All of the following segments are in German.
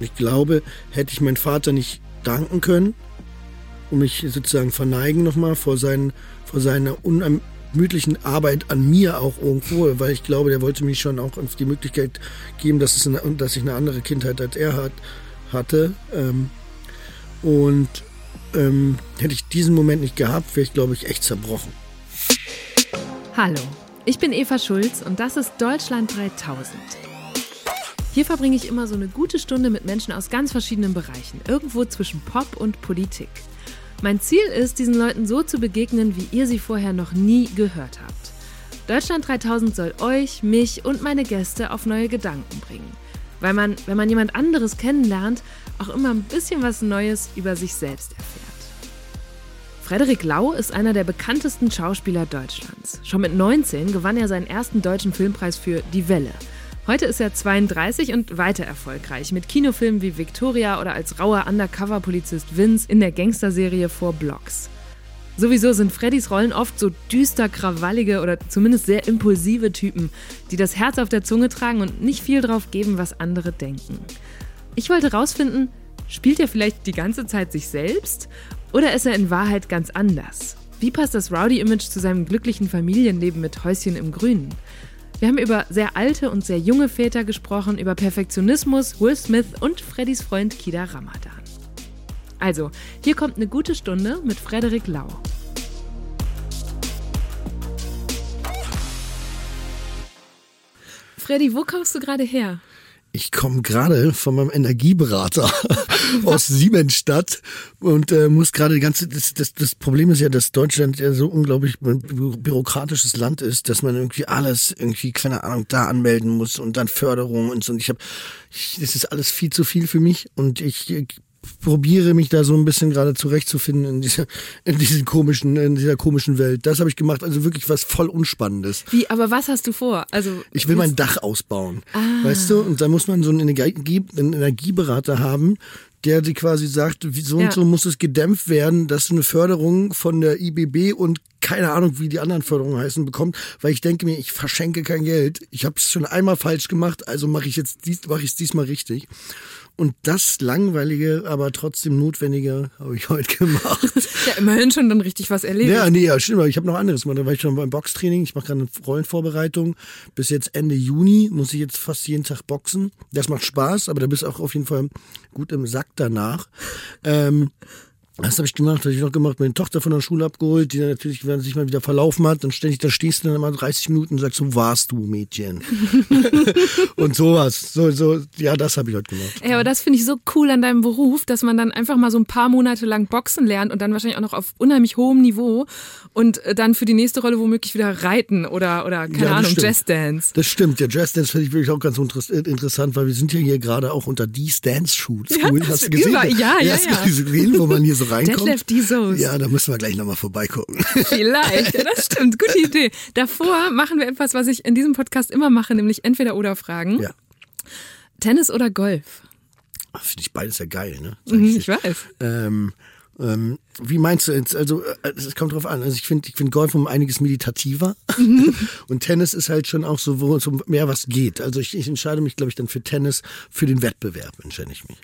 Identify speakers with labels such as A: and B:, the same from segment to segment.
A: Ich glaube, hätte ich meinen Vater nicht danken können und mich sozusagen verneigen nochmal vor, seinen, vor seiner unermüdlichen Arbeit an mir auch irgendwo, weil ich glaube, der wollte mich schon auch die Möglichkeit geben, dass, es eine, dass ich eine andere Kindheit als er hat, hatte. Ähm, und ähm, hätte ich diesen Moment nicht gehabt, wäre ich, glaube ich, echt zerbrochen.
B: Hallo, ich bin Eva Schulz und das ist Deutschland 3000. Hier verbringe ich immer so eine gute Stunde mit Menschen aus ganz verschiedenen Bereichen, irgendwo zwischen Pop und Politik. Mein Ziel ist, diesen Leuten so zu begegnen, wie ihr sie vorher noch nie gehört habt. Deutschland 3000 soll euch, mich und meine Gäste auf neue Gedanken bringen. Weil man, wenn man jemand anderes kennenlernt, auch immer ein bisschen was Neues über sich selbst erfährt. Frederik Lau ist einer der bekanntesten Schauspieler Deutschlands. Schon mit 19 gewann er seinen ersten deutschen Filmpreis für Die Welle. Heute ist er 32 und weiter erfolgreich mit Kinofilmen wie Victoria oder als rauer Undercover-Polizist Vince in der Gangsterserie Four Blocks. Sowieso sind Freddys Rollen oft so düster, krawallige oder zumindest sehr impulsive Typen, die das Herz auf der Zunge tragen und nicht viel drauf geben, was andere denken. Ich wollte rausfinden, spielt er vielleicht die ganze Zeit sich selbst oder ist er in Wahrheit ganz anders? Wie passt das Rowdy-Image zu seinem glücklichen Familienleben mit Häuschen im Grünen? Wir haben über sehr alte und sehr junge Väter gesprochen, über Perfektionismus, Will Smith und Freddys Freund Kida Ramadan. Also, hier kommt eine gute Stunde mit Frederik Lau. Freddy, wo kommst du gerade her?
A: Ich komme gerade von meinem Energieberater aus Siemensstadt und äh, muss gerade die ganze. Das, das, das Problem ist ja, dass Deutschland ja so unglaublich bürokratisches Land ist, dass man irgendwie alles irgendwie keine Ahnung da anmelden muss und dann Förderung und so. Und ich habe, das ist alles viel zu viel für mich und ich probiere mich da so ein bisschen gerade zurechtzufinden in dieser, in diesen komischen, in dieser komischen Welt. Das habe ich gemacht, also wirklich was voll Unspannendes.
B: Wie, aber was hast du vor? Also
A: ich will mein Dach ausbauen, ah. weißt du? Und da muss man so einen, Energie, einen Energieberater haben, der die quasi sagt, so und ja. so muss es gedämpft werden, dass du eine Förderung von der IBB und keine Ahnung, wie die anderen Förderungen heißen, bekommt, weil ich denke mir, ich verschenke kein Geld. Ich habe es schon einmal falsch gemacht, also mache ich jetzt dies, mache ich es diesmal richtig. Und das langweilige, aber trotzdem notwendige habe ich heute gemacht.
B: ja, immerhin schon dann richtig was erlebt.
A: Ja, nee, ja, stimmt. Ich habe noch anderes gemacht. Da war ich schon beim Boxtraining. Ich mache gerade eine Rollenvorbereitung. Bis jetzt Ende Juni muss ich jetzt fast jeden Tag boxen. Das macht Spaß, aber da bist du auch auf jeden Fall gut im Sack danach. Ähm, das habe ich gemacht, habe ich noch gemacht, meine Tochter von der Schule abgeholt, die dann natürlich, wenn sie sich mal wieder verlaufen hat, dann ständig, da stehst du dann immer 30 Minuten und sagst, wo warst du, Mädchen? und sowas. So, so, ja, das habe ich heute gemacht.
B: Ja, aber das finde ich so cool an deinem Beruf, dass man dann einfach mal so ein paar Monate lang Boxen lernt und dann wahrscheinlich auch noch auf unheimlich hohem Niveau und äh, dann für die nächste Rolle womöglich wieder reiten oder, oder keine ja, Ahnung, Jazzdance.
A: Das stimmt, ja, Jazzdance finde ich wirklich auch ganz interessant, weil wir sind ja hier gerade auch unter die Dance School.
B: Ja, Hast du gesehen? Über, ja, ja, ja.
A: Hast du gesehen, wo man hier so reinkommt.
B: Detlef Dizos.
A: Ja, da müssen wir gleich nochmal vorbeigucken.
B: Vielleicht, ja, das stimmt. Gute Idee. Davor machen wir etwas, was ich in diesem Podcast immer mache, nämlich entweder oder Fragen.
A: Ja.
B: Tennis oder Golf?
A: Finde ich beides ja geil, ne?
B: Mhm, ich, ich weiß.
A: Ähm, ähm, wie meinst du jetzt? Also, äh, es kommt drauf an. Also, ich finde ich finde Golf um einiges meditativer. Mhm. Und Tennis ist halt schon auch so, wo es um mehr was geht. Also, ich, ich entscheide mich, glaube ich, dann für Tennis, für den Wettbewerb entscheide ich mich.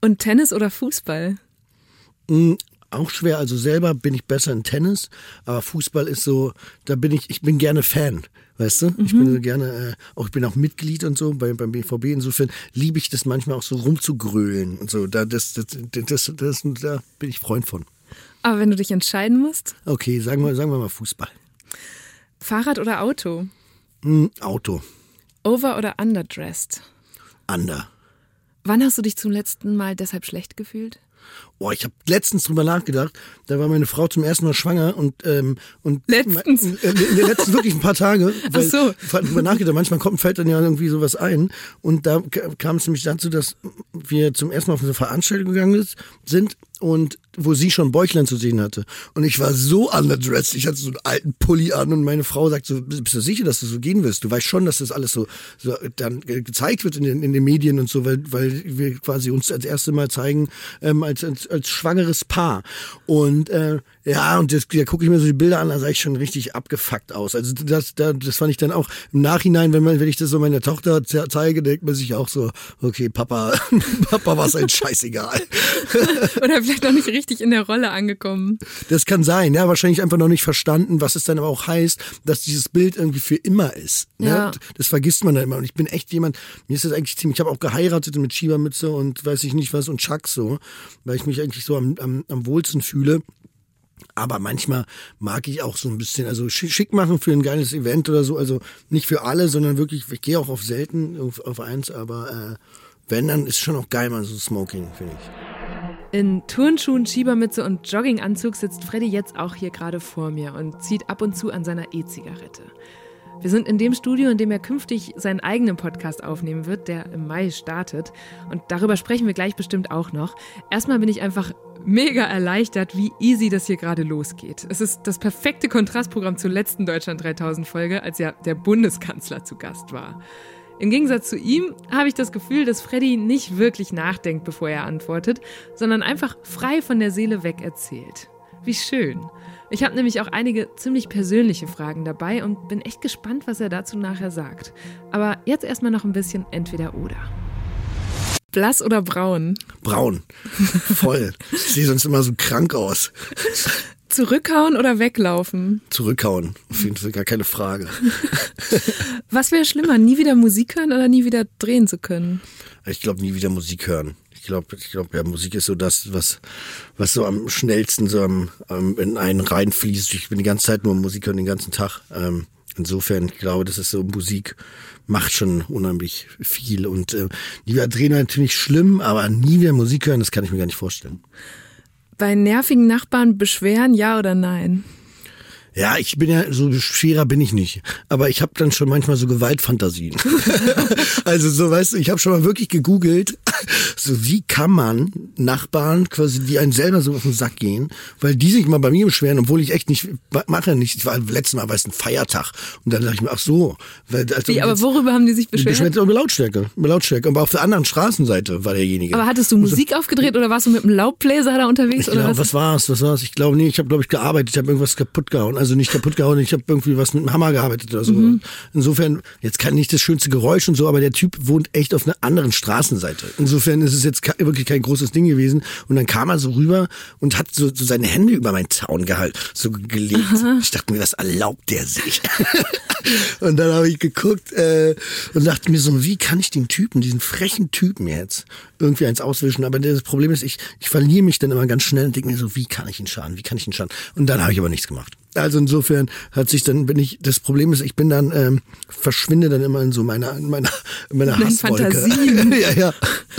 B: Und Tennis oder Fußball?
A: Hm, auch schwer. Also selber bin ich besser in Tennis, aber Fußball ist so, da bin ich, ich bin gerne Fan. Weißt du? Mhm. Ich bin mhm. so gerne, äh, auch ich bin auch Mitglied und so bei, beim BVB. Insofern liebe ich das manchmal auch so rumzugrölen und so. Da, das, das, das, das, da bin ich Freund von.
B: Aber wenn du dich entscheiden musst?
A: Okay, sagen wir, sagen wir mal Fußball.
B: Fahrrad oder Auto?
A: Hm, Auto.
B: Over oder underdressed?
A: Under.
B: Wann hast du dich zum letzten Mal deshalb schlecht gefühlt?
A: Oh, ich habe letztens drüber nachgedacht. Da war meine Frau zum ersten Mal schwanger und ähm, und
B: letztens
A: äh, äh, letztens wirklich ein paar Tage.
B: Weil, Ach so.
A: Drüber nachgedacht. Manchmal kommt fällt dann ja irgendwie sowas ein und da kam es nämlich dazu, dass wir zum ersten Mal auf eine Veranstaltung gegangen sind und wo sie schon Bäuchlein zu sehen hatte. Und ich war so underdressed. Ich hatte so einen alten Pulli an und meine Frau sagt so, bist du sicher, dass du so gehen wirst? Du weißt schon, dass das alles so, so dann gezeigt wird in den, in den Medien und so, weil, weil wir quasi uns als erste Mal zeigen ähm, als, als, als schwangeres Paar. Und äh, ja, und das, da gucke ich mir so die Bilder an, da sah ich schon richtig abgefuckt aus. Also das, das, das fand ich dann auch im Nachhinein, wenn man, wenn ich das so meiner Tochter zeige, denkt man sich auch so, okay, Papa, Papa war es ein Scheißegal.
B: Oder vielleicht noch nicht richtig in der Rolle angekommen.
A: Das kann sein, ja, wahrscheinlich einfach noch nicht verstanden, was es dann aber auch heißt, dass dieses Bild irgendwie für immer ist. Ne? Ja. Das vergisst man dann immer. Und ich bin echt jemand, mir ist das eigentlich ziemlich, ich habe auch geheiratet mit Schiebermütze und weiß ich nicht was und Chuck so, weil ich mich eigentlich so am, am, am wohlsten fühle. Aber manchmal mag ich auch so ein bisschen, also schick machen für ein geiles Event oder so. Also nicht für alle, sondern wirklich, ich gehe auch auf selten, auf, auf eins, aber äh, wenn, dann ist schon auch geil, mal so Smoking, finde ich.
B: In Turnschuhen, Schiebermütze und Jogginganzug sitzt Freddy jetzt auch hier gerade vor mir und zieht ab und zu an seiner E-Zigarette. Wir sind in dem Studio, in dem er künftig seinen eigenen Podcast aufnehmen wird, der im Mai startet. Und darüber sprechen wir gleich bestimmt auch noch. Erstmal bin ich einfach mega erleichtert, wie easy das hier gerade losgeht. Es ist das perfekte Kontrastprogramm zur letzten Deutschland 3000 Folge, als ja der Bundeskanzler zu Gast war. Im Gegensatz zu ihm habe ich das Gefühl, dass Freddy nicht wirklich nachdenkt, bevor er antwortet, sondern einfach frei von der Seele weg erzählt. Wie schön. Ich habe nämlich auch einige ziemlich persönliche Fragen dabei und bin echt gespannt, was er dazu nachher sagt. Aber jetzt erstmal noch ein bisschen entweder oder. Blass oder braun?
A: Braun. Voll. ich sehe sonst immer so krank aus.
B: Zurückhauen oder weglaufen?
A: Zurückhauen. Auf jeden Fall gar keine Frage.
B: Was wäre schlimmer, nie wieder Musik hören oder nie wieder drehen zu können?
A: Ich glaube, nie wieder Musik hören. Ich glaube, ich glaube, ja, Musik ist so das, was, was so am schnellsten so am, am in einen reinfließt. Ich bin die ganze Zeit nur Musik hören, den ganzen Tag. Ähm, insofern, ich glaube, das ist so Musik macht schon unheimlich viel. Und äh, nie wieder drehen natürlich schlimm, aber nie wieder Musik hören, das kann ich mir gar nicht vorstellen.
B: Bei nervigen Nachbarn beschweren, ja oder nein?
A: Ja, ich bin ja so schwerer bin ich nicht, aber ich habe dann schon manchmal so Gewaltfantasien. also so weißt du, ich habe schon mal wirklich gegoogelt, so wie kann man Nachbarn quasi, die einen selber so auf den Sack gehen, weil die sich mal bei mir beschweren, obwohl ich echt nicht mache nicht. Ich war letztes Mal war es ein Feiertag und dann dachte ich mir, ach so,
B: weil, also, wie, aber worüber haben die sich beschwert?
A: Beschwert über Lautstärke, über Lautstärke, aber auf der anderen Straßenseite war derjenige.
B: Aber hattest du Musik also, aufgedreht oder warst du mit einem Laubbläser da unterwegs
A: oder glaub, was? Was war's? Was war's? Ich glaube nee, ich habe glaube ich gearbeitet, ich habe irgendwas kaputt gehauen also nicht kaputt gehauen, ich habe irgendwie was mit dem Hammer gearbeitet oder so. Mhm. Insofern, jetzt kann nicht das schönste Geräusch und so, aber der Typ wohnt echt auf einer anderen Straßenseite. Insofern ist es jetzt wirklich kein großes Ding gewesen. Und dann kam er so rüber und hat so, so seine Hände über meinen Zaun gehalten, so gelegt. Aha. Ich dachte mir, was erlaubt der sich? und dann habe ich geguckt äh, und dachte mir so, wie kann ich den Typen, diesen frechen Typen jetzt irgendwie eins auswischen? Aber das Problem ist, ich, ich verliere mich dann immer ganz schnell und denke mir so, wie kann ich ihn schaden? Wie kann ich ihn schaden? Und dann habe ich aber nichts gemacht. Also insofern hat sich dann, bin ich, das Problem ist, ich bin dann, ähm, verschwinde dann immer in so meiner, in meiner, in meiner Hasswolke.
B: Fantasien. ja, ja.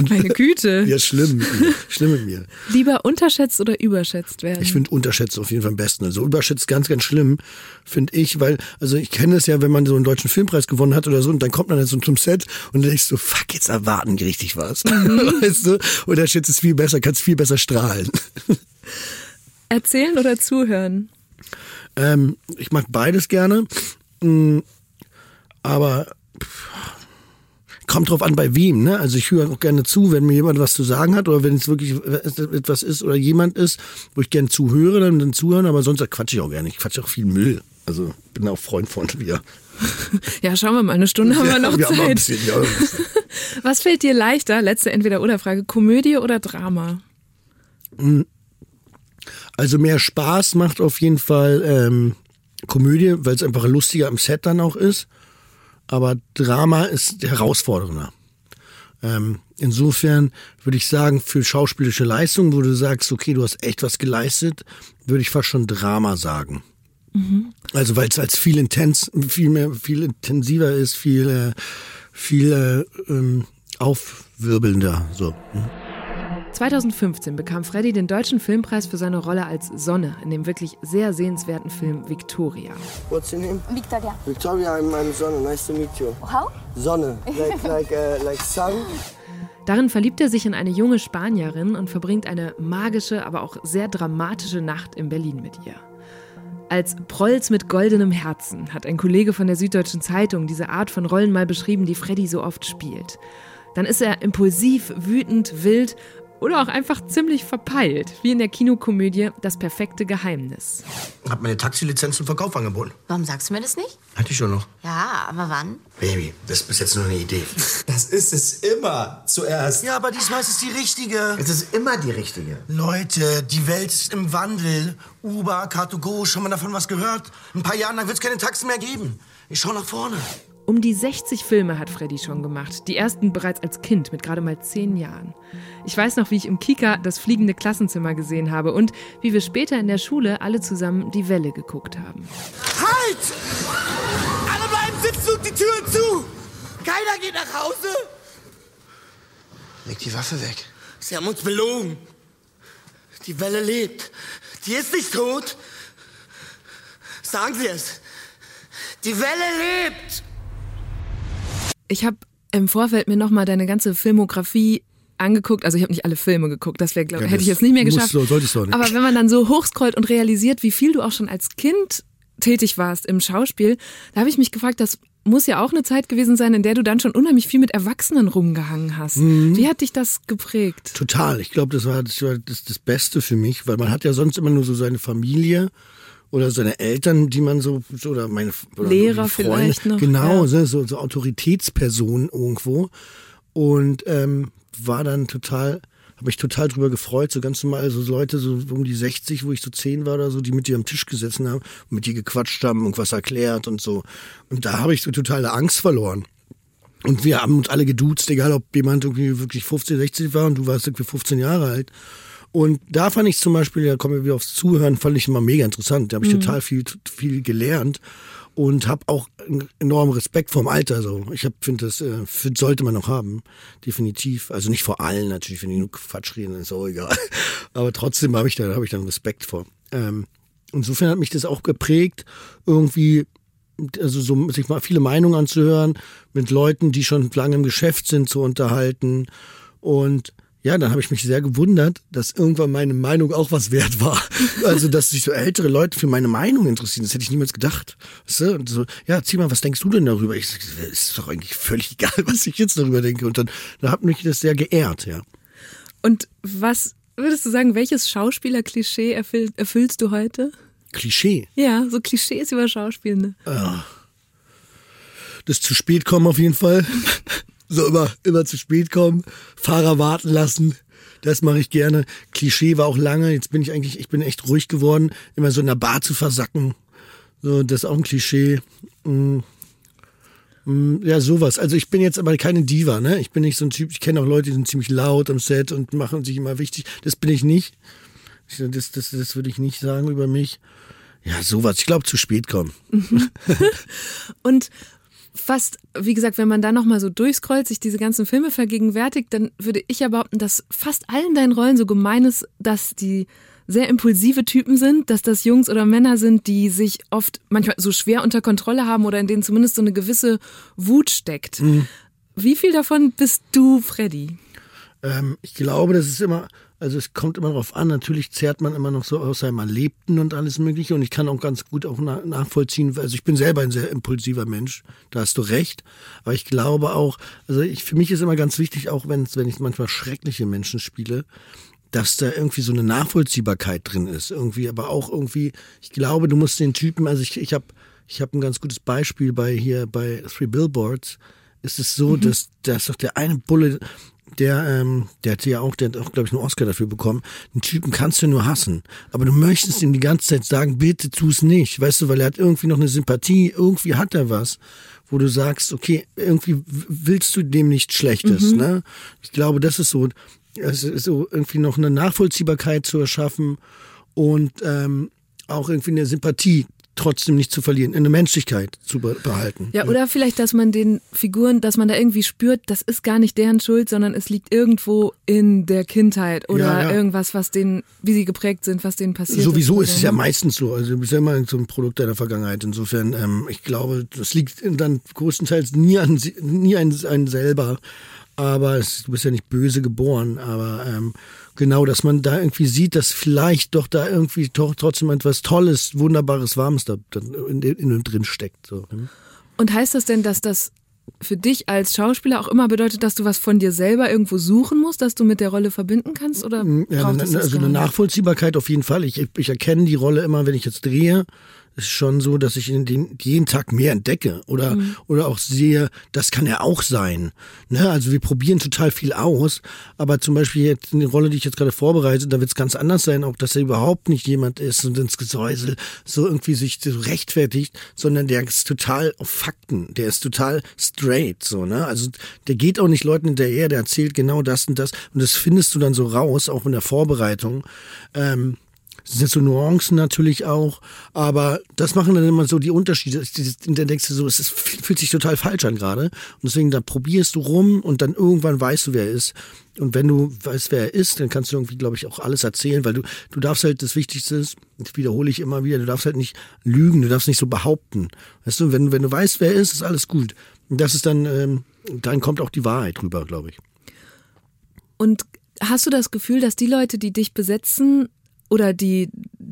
B: Meine Güte.
A: Ja, schlimm. Schlimm mit mir.
B: Lieber unterschätzt oder überschätzt werden?
A: Ich finde unterschätzt auf jeden Fall am besten. Also überschätzt ganz, ganz schlimm, finde ich, weil, also ich kenne es ja, wenn man so einen deutschen Filmpreis gewonnen hat oder so, und dann kommt man dann so zum Set und dann denkst du, fuck, jetzt erwarten die richtig was. Mhm. Weißt du? Unterschätzt ist viel besser, kannst viel besser strahlen.
B: Erzählen oder zuhören?
A: Ähm, ich mag beides gerne. Mm, aber kommt drauf an, bei wem. Ne? Also ich höre auch gerne zu, wenn mir jemand was zu sagen hat oder wenn es wirklich etwas ist oder jemand ist, wo ich gerne zuhöre, dann, dann zuhören, aber sonst quatsche ich auch gerne. Ich quatsche auch viel Müll. Also bin auch Freund von wieder.
B: Ja, schauen wir mal, eine Stunde haben ja, wir noch wir Zeit. Haben bisschen, ja. Was fällt dir leichter, letzte Entweder-Oder-Frage, Komödie oder Drama?
A: Mm, also mehr Spaß macht auf jeden Fall ähm, Komödie, weil es einfach lustiger am Set dann auch ist. Aber Drama ist herausfordernder. Ähm, insofern würde ich sagen, für schauspielische Leistung, wo du sagst, okay, du hast echt was geleistet, würde ich fast schon Drama sagen. Mhm. Also weil es als viel intens, viel mehr, viel intensiver ist, viel, äh, viel äh, ähm, aufwirbelnder. So. Hm?
B: 2015 bekam Freddy den Deutschen Filmpreis für seine Rolle als Sonne in dem wirklich sehr sehenswerten Film Victoria.
C: What's your name?
D: Victoria.
C: Victoria, I'm, I'm Sonne. Nice to meet you.
D: How?
C: Sonne, like like uh, like sun.
B: Darin verliebt er sich in eine junge Spanierin und verbringt eine magische, aber auch sehr dramatische Nacht in Berlin mit ihr. Als Prolls mit goldenem Herzen hat ein Kollege von der Süddeutschen Zeitung diese Art von Rollen mal beschrieben, die Freddy so oft spielt. Dann ist er impulsiv, wütend, wild oder auch einfach ziemlich verpeilt, wie in der Kinokomödie Das perfekte Geheimnis.
C: Hab meine Taxilizenz zum Verkauf angeboten.
D: Warum sagst du mir das nicht?
C: Hatte ich schon noch.
D: Ja, aber wann?
C: Baby, das ist bis jetzt nur eine Idee.
E: Das ist es immer zuerst.
C: Ja, aber diesmal ist es die richtige.
E: Es ist immer die richtige.
C: Leute, die Welt ist im Wandel. Uber, Car2Go, schon mal davon was gehört? Ein paar Jahren lang wird es keine Taxen mehr geben. Ich schau nach vorne.
B: Um die 60 Filme hat Freddy schon gemacht. Die ersten bereits als Kind mit gerade mal 10 Jahren. Ich weiß noch, wie ich im Kika das fliegende Klassenzimmer gesehen habe und wie wir später in der Schule alle zusammen die Welle geguckt haben.
F: Halt! Alle bleiben sitzen und die Türen zu! Keiner geht nach Hause!
C: Leg die Waffe weg.
F: Sie haben uns belogen. Die Welle lebt. Die ist nicht tot. Sagen Sie es. Die Welle lebt!
B: Ich habe im Vorfeld mir nochmal deine ganze Filmografie angeguckt. Also ich habe nicht alle Filme geguckt, das wäre, glaube
A: Ja,
B: hätte ich jetzt nicht mehr
A: musst
B: geschafft.
A: du- solltest du auch nicht.
B: Aber wenn man dann so hochscrollt und realisiert, wie viel du auch schon als Kind tätig warst im Schauspiel, da habe ich mich gefragt, das muss ja auch eine Zeit gewesen sein, in der du dann schon unheimlich viel mit Erwachsenen rumgehangen hast.
A: Mhm.
B: Wie hat dich das geprägt?
A: Total. Ich glaube, das war, das war das, das Beste für mich, weil man hat ja sonst immer nur so seine Familie oder seine Eltern, die man so, oder meine oder
B: Lehrer
A: die
B: vielleicht noch,
A: Genau,
B: ja.
A: so, so, so Autoritätspersonen irgendwo. Und ähm, war dann total, habe mich total drüber gefreut, so ganz normal, so Leute so um die 60, wo ich so 10 war oder so, die mit dir am Tisch gesessen haben, mit dir gequatscht haben und was erklärt und so. Und da habe ich so totale Angst verloren. Und wir haben uns alle geduzt, egal ob jemand irgendwie wirklich 15, 60 war und du warst irgendwie 15 Jahre alt. Und da fand ich zum Beispiel, da kommen wir wieder aufs Zuhören, fand ich immer mega interessant. Da habe ich total viel, viel gelernt und habe auch enormen Respekt vorm Alter. So, ich finde das äh, find, sollte man noch haben, definitiv. Also nicht vor allen natürlich, wenn die nur Quatsch reden, ist auch egal. Aber trotzdem habe ich da habe ich dann Respekt vor. Ähm, insofern hat mich das auch geprägt, irgendwie also so sich mal viele Meinungen anzuhören, mit Leuten, die schon lange im Geschäft sind, zu unterhalten. Und ja, dann habe ich mich sehr gewundert, dass irgendwann meine Meinung auch was wert war. Also, dass sich so ältere Leute für meine Meinung interessieren, das hätte ich niemals gedacht. Weißt du? Und so, ja, zieh mal, was denkst du denn darüber? Ich sag, ist doch eigentlich völlig egal, was ich jetzt darüber denke. Und dann da hat mich das sehr geehrt, ja.
B: Und was würdest du sagen, welches Schauspieler-Klischee erfüll, erfüllst du heute?
A: Klischee.
B: Ja, so Klischees über Schauspielende.
A: das zu spät kommen auf jeden Fall. So immer, immer zu spät kommen, Fahrer warten lassen. Das mache ich gerne. Klischee war auch lange. Jetzt bin ich eigentlich, ich bin echt ruhig geworden, immer so in der Bar zu versacken. So, das ist auch ein Klischee. Mm, Ja, sowas. Also ich bin jetzt aber keine Diva, ne? Ich bin nicht so ein Typ, ich kenne auch Leute, die sind ziemlich laut am Set und machen sich immer wichtig. Das bin ich nicht. Ich- Das, das, das würde ich nicht sagen über mich. Ja, sowas. Ich glaube, zu spät kommen.
B: Und fast, wie gesagt, wenn man da nochmal so durchscrollt, sich diese ganzen Filme vergegenwärtigt, dann würde ich ja behaupten, dass fast allen deinen Rollen so gemein ist, dass die sehr impulsive Typen sind, dass das Jungs oder Männer sind, die sich oft manchmal so schwer unter Kontrolle haben oder in denen zumindest so eine gewisse Wut steckt. Wie viel davon bist du, Freddy?
A: Ähm, ich glaube, das ist immer, also es kommt immer darauf an, natürlich zehrt man immer noch so aus seinem Erlebten und alles mögliche. Und ich kann auch ganz gut auch na nachvollziehen, also ich bin selber ein sehr impulsiver Mensch, da hast du recht, aber ich glaube auch, also ich, für mich ist immer ganz wichtig, auch wenn, wenn ich manchmal schreckliche Menschen spiele, dass da irgendwie so eine Nachvollziehbarkeit drin ist, irgendwie, aber auch irgendwie, ich glaube, du musst den Typen, also ich, ich habe ich hab ein ganz gutes Beispiel bei hier bei Three Billboards, ist es so, dass, dass doch der eine Bulle, der, ähm, der hat ja auch, der hat auch, glaube ich, einen Oscar dafür bekommen. Den Typen kannst du nur hassen. Aber du möchtest ihm die ganze Zeit sagen, bitte tu's nicht. Weißt du, weil er hat irgendwie noch eine Sympathie, irgendwie hat er was, wo du sagst, okay, irgendwie willst du dem nichts Schlechtes, ne? Ich glaube, das ist so, es ist so irgendwie noch eine Nachvollziehbarkeit zu erschaffen und ähm, auch irgendwie eine Sympathie trotzdem nicht zu verlieren, eine Menschlichkeit zu be behalten.
B: Ja, oder vielleicht, dass man den Figuren, dass man da irgendwie spürt, das ist gar nicht deren Schuld, sondern es liegt irgendwo in der Kindheit oder
A: Ja, ja.
B: irgendwas, was denen, wie sie geprägt sind, was denen passiert
A: Sowieso
B: ist.
A: ist es ja meistens so. Also du bist ja immer so ein Produkt deiner Vergangenheit. Insofern, ähm, ich glaube, das liegt dann größtenteils nie an, sie- nie an einen selber. aber es, du bist ja nicht böse geboren, aber ähm, genau, dass man da irgendwie sieht, dass vielleicht doch da irgendwie doch trotzdem etwas Tolles, Wunderbares, Warmes da, in, in drin steckt. So. ne?
B: Und heißt das denn, dass das für dich als Schauspieler auch immer bedeutet, dass du was von dir selber irgendwo suchen musst, dass du mit der Rolle verbinden kannst? Oder
A: Ja, also eine? Nachvollziehbarkeit auf jeden Fall. Ich, ich erkenne die Rolle immer, wenn ich jetzt drehe. Es ist schon so, dass ich in den, jeden Tag mehr entdecke oder,
B: Mhm.
A: oder auch sehe, das kann ja auch sein. Ne? Also wir probieren total viel aus, aber zum Beispiel jetzt eine Rolle, die ich jetzt gerade vorbereite, da wird es ganz anders sein, auch dass er überhaupt nicht jemand ist und ins Gesäusel so irgendwie sich so rechtfertigt, sondern der ist total auf Fakten, der ist total straight, so, ne? Also der geht auch nicht Leuten hinterher, der erzählt genau das und das und das findest du dann so raus, auch in der Vorbereitung. Ähm, das sind so Nuancen natürlich auch, aber das machen dann immer so die Unterschiede. Und dann denkst du so, es fühlt sich total falsch an gerade. Und deswegen, da probierst du rum und dann irgendwann weißt du, wer er ist. Und wenn du weißt, wer er ist, dann kannst du irgendwie, glaube ich, auch alles erzählen, weil du, du darfst halt, das Wichtigste ist, das wiederhole ich immer wieder, du darfst halt nicht lügen, du darfst nicht so behaupten. Weißt du, wenn, wenn du weißt, wer er ist, ist alles gut. Und das ist dann, ähm, dann kommt auch die Wahrheit rüber, glaube ich.
B: Und hast du das Gefühl, dass die Leute, die dich besetzen oder die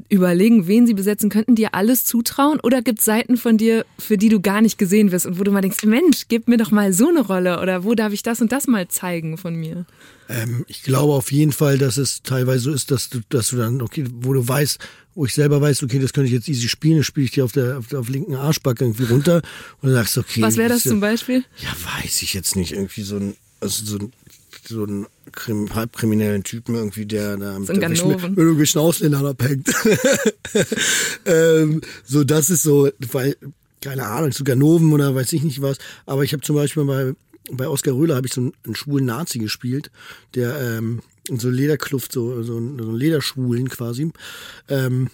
B: überlegen, wen sie besetzen könnten, dir alles zutrauen? Oder gibt es Seiten von dir, für die du gar nicht gesehen wirst und wo du mal denkst, Mensch, gib mir doch mal so eine Rolle oder wo darf ich das und das mal zeigen von mir?
A: Ähm, ich glaube auf jeden Fall, dass es teilweise so ist, dass du, dass du dann, okay, wo du weißt, wo ich selber weiß, okay, das könnte ich jetzt easy spielen, das spiele ich dir auf der, auf der auf linken Arschbacke irgendwie runter und du sagst, okay.
B: Was wäre das zum
A: ja-
B: Beispiel?
A: Ja, weiß ich jetzt nicht. Irgendwie so ein, also so ein, so ein Krim, halbkriminellen Typen irgendwie, der da mit
B: So
A: der irgendwelchen Ausländern abhängt. ähm, so, das ist so, weil, keine Ahnung, so Ganoven oder weiß ich nicht was. Aber ich habe zum Beispiel bei, bei Oskar Röhler habe ich so einen, einen schwulen Nazi gespielt, der ähm, in so Lederkluft, so, so, so einen Lederschwulen quasi. Ähm,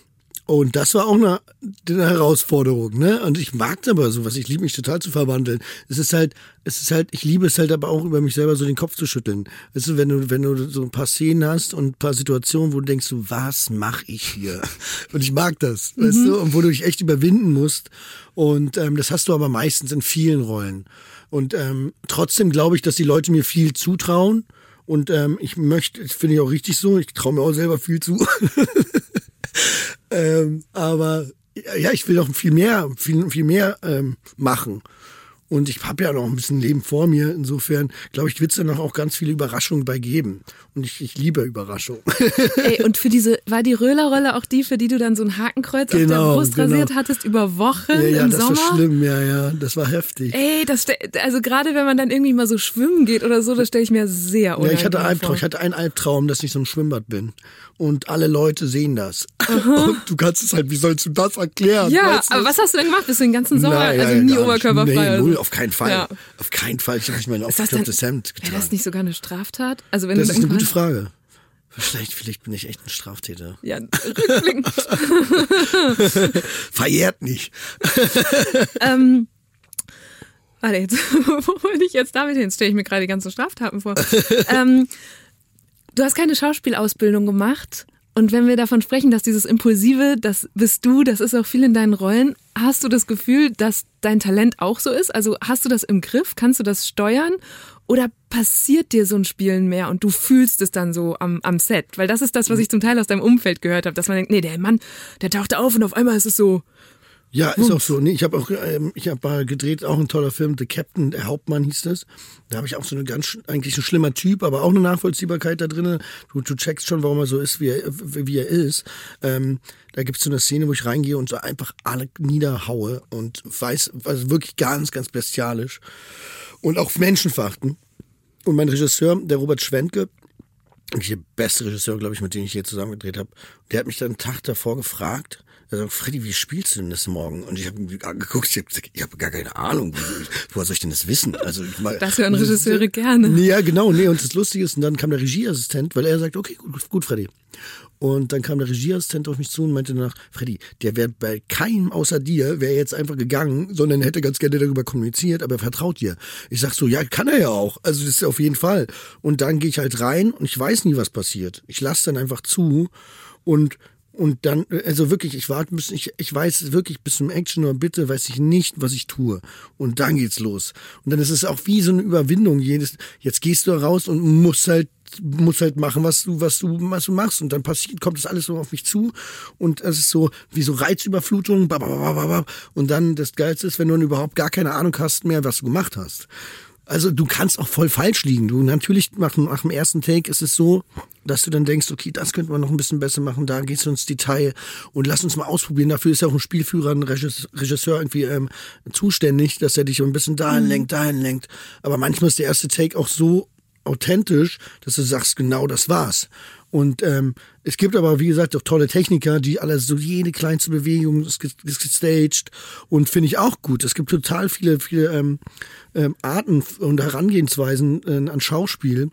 A: und das war auch eine, eine Herausforderung, ne? Und ich mag aber sowas. Ich liebe mich total zu verwandeln. Es ist halt, es ist halt, ich liebe es halt aber auch über mich selber so den Kopf zu schütteln. Weißt du, wenn du, wenn du so ein paar Szenen hast und ein paar Situationen, wo du denkst, so, was mache ich hier? Und ich mag das, weißt du? Und wo du dich echt überwinden musst. Und ähm, das hast du aber meistens in vielen Rollen. Und ähm, trotzdem glaube ich, dass die Leute mir viel zutrauen. Und ähm, ich möchte, das finde ich auch richtig so, ich traue mir auch selber viel zu. ähm, aber ja, ich will doch viel mehr, viel, viel mehr ähm, machen. Und ich habe ja noch ein bisschen Leben vor mir. Insofern, glaube ich, wird es da noch auch ganz viele Überraschungen bei geben. Und ich, ich liebe Überraschungen.
B: Ey, und für diese, war die Röhler-Rolle auch die, für die du dann so ein Hakenkreuz auf der
A: Genau,
B: Brust
A: genau.
B: rasiert hattest über Wochen
A: ja, ja,
B: im
A: das
B: Sommer?
A: war schlimm. Ja, ja, das war heftig.
B: Ey, das also gerade wenn man dann irgendwie mal so schwimmen geht oder so, das stelle ich mir sehr
A: Ja,
B: unangenehm
A: ich hatte
B: vor.
A: Albtraum, ich hatte einen Albtraum, dass ich so im Schwimmbad bin. Und alle Leute sehen das. Und du kannst es halt, wie sollst du das erklären?
B: Ja,
A: weißt du?
B: aber was hast du denn gemacht? Bist du den ganzen Sommer,
A: Nein,
B: also nie oberkörperfrei?
A: Nee, null? Auf keinen Fall.
B: Ja.
A: Auf keinen Fall. Ich habe nicht mein aufgeklemmtes Hemd
B: wäre
A: getragen.
B: das nicht sogar eine Straftat? Also wenn
A: Das ist eine gute Frage. Vielleicht, vielleicht bin ich echt ein Straftäter.
B: Ja, rückblickend.
A: Verjährt nicht.
B: ähm, warte jetzt, wo wollte ich jetzt damit hin? Stelle ich mir gerade die ganzen Straftaten vor. ähm, du hast keine Schauspielausbildung gemacht. Und wenn wir davon sprechen, dass dieses Impulsive, das bist du, das ist auch viel in deinen Rollen, hast du das Gefühl, dass dein Talent auch so ist? Also hast du das im Griff? Kannst du das steuern? Oder passiert dir so ein Spielen mehr und du fühlst es dann so am, am Set? Weil das ist das, was ich zum Teil aus deinem Umfeld gehört habe, dass man denkt, nee, der Mann, der taucht auf und auf einmal ist es so,
A: Ja, ist auch so. Nee, ich habe auch, ähm, ich habe mal gedreht, auch ein toller Film, The Captain, der Hauptmann hieß das. Da habe ich auch so eine ganz, eigentlich ein schlimmer Typ, aber auch eine Nachvollziehbarkeit da drin. Du, du checkst schon, warum er so ist, wie er, wie er ist. Ähm, da gibt's so eine Szene, wo ich reingehe und so einfach alle niederhaue und weiß, also wirklich ganz, ganz bestialisch. Und auch Menschenverachten. Und mein Regisseur, der Robert Schwentke, der beste Regisseur, glaube ich, mit dem ich je zusammen gedreht habe, der hat mich dann einen Tag davor gefragt, er sagt, Freddy, wie spielst du denn das morgen? Und ich habe ihn angeguckt, ich habe ich hab gar keine Ahnung, woher soll ich denn das wissen? Also ich mal,
B: Das hören Regisseure gerne.
A: Nee, ja, genau, nee, und das Lustige ist, und dann kam der Regieassistent, weil er sagt, okay, gut, gut, Freddy. Und dann kam der Regieassistent auf mich zu und meinte danach, Freddy, der wäre bei keinem außer dir, wäre jetzt einfach gegangen, sondern hätte ganz gerne darüber kommuniziert, aber er vertraut dir. Ich sag so, ja, kann er ja auch. Also das ist auf jeden Fall. Und dann gehe ich halt rein und ich weiß nie, was passiert. Ich lasse dann einfach zu und Und dann, also wirklich, ich warte ich, ich weiß wirklich bis zum Action oder bitte weiß ich nicht, was ich tue. Und dann geht's los. Und dann ist es auch wie so eine Überwindung. Jedes, jetzt gehst du raus und musst halt musst halt machen, was du, was du, was du machst. Und dann passiert, kommt das alles so auf mich zu. Und es ist so wie so Reizüberflutung. Und dann das Geilste ist, wenn du überhaupt gar keine Ahnung hast mehr, was du gemacht hast. Also du kannst auch voll falsch liegen. Du natürlich nach, nach dem ersten Take ist es so, dass du dann denkst, okay, das könnte man noch ein bisschen besser machen. Da gehst du ins Detail und lass uns mal ausprobieren. Dafür ist ja auch ein Spielführer, ein Regisseur irgendwie ähm, zuständig, dass er dich ein bisschen dahin lenkt, dahin lenkt. Aber manchmal ist der erste Take auch so authentisch, dass du sagst, genau das war's. Und ähm, es gibt aber, wie gesagt, auch tolle Techniker, die alles so jede kleinste Bewegung ist gestaged und finde ich auch gut. Es gibt total viele, viele ähm, ähm, Arten und Herangehensweisen äh, an Schauspiel.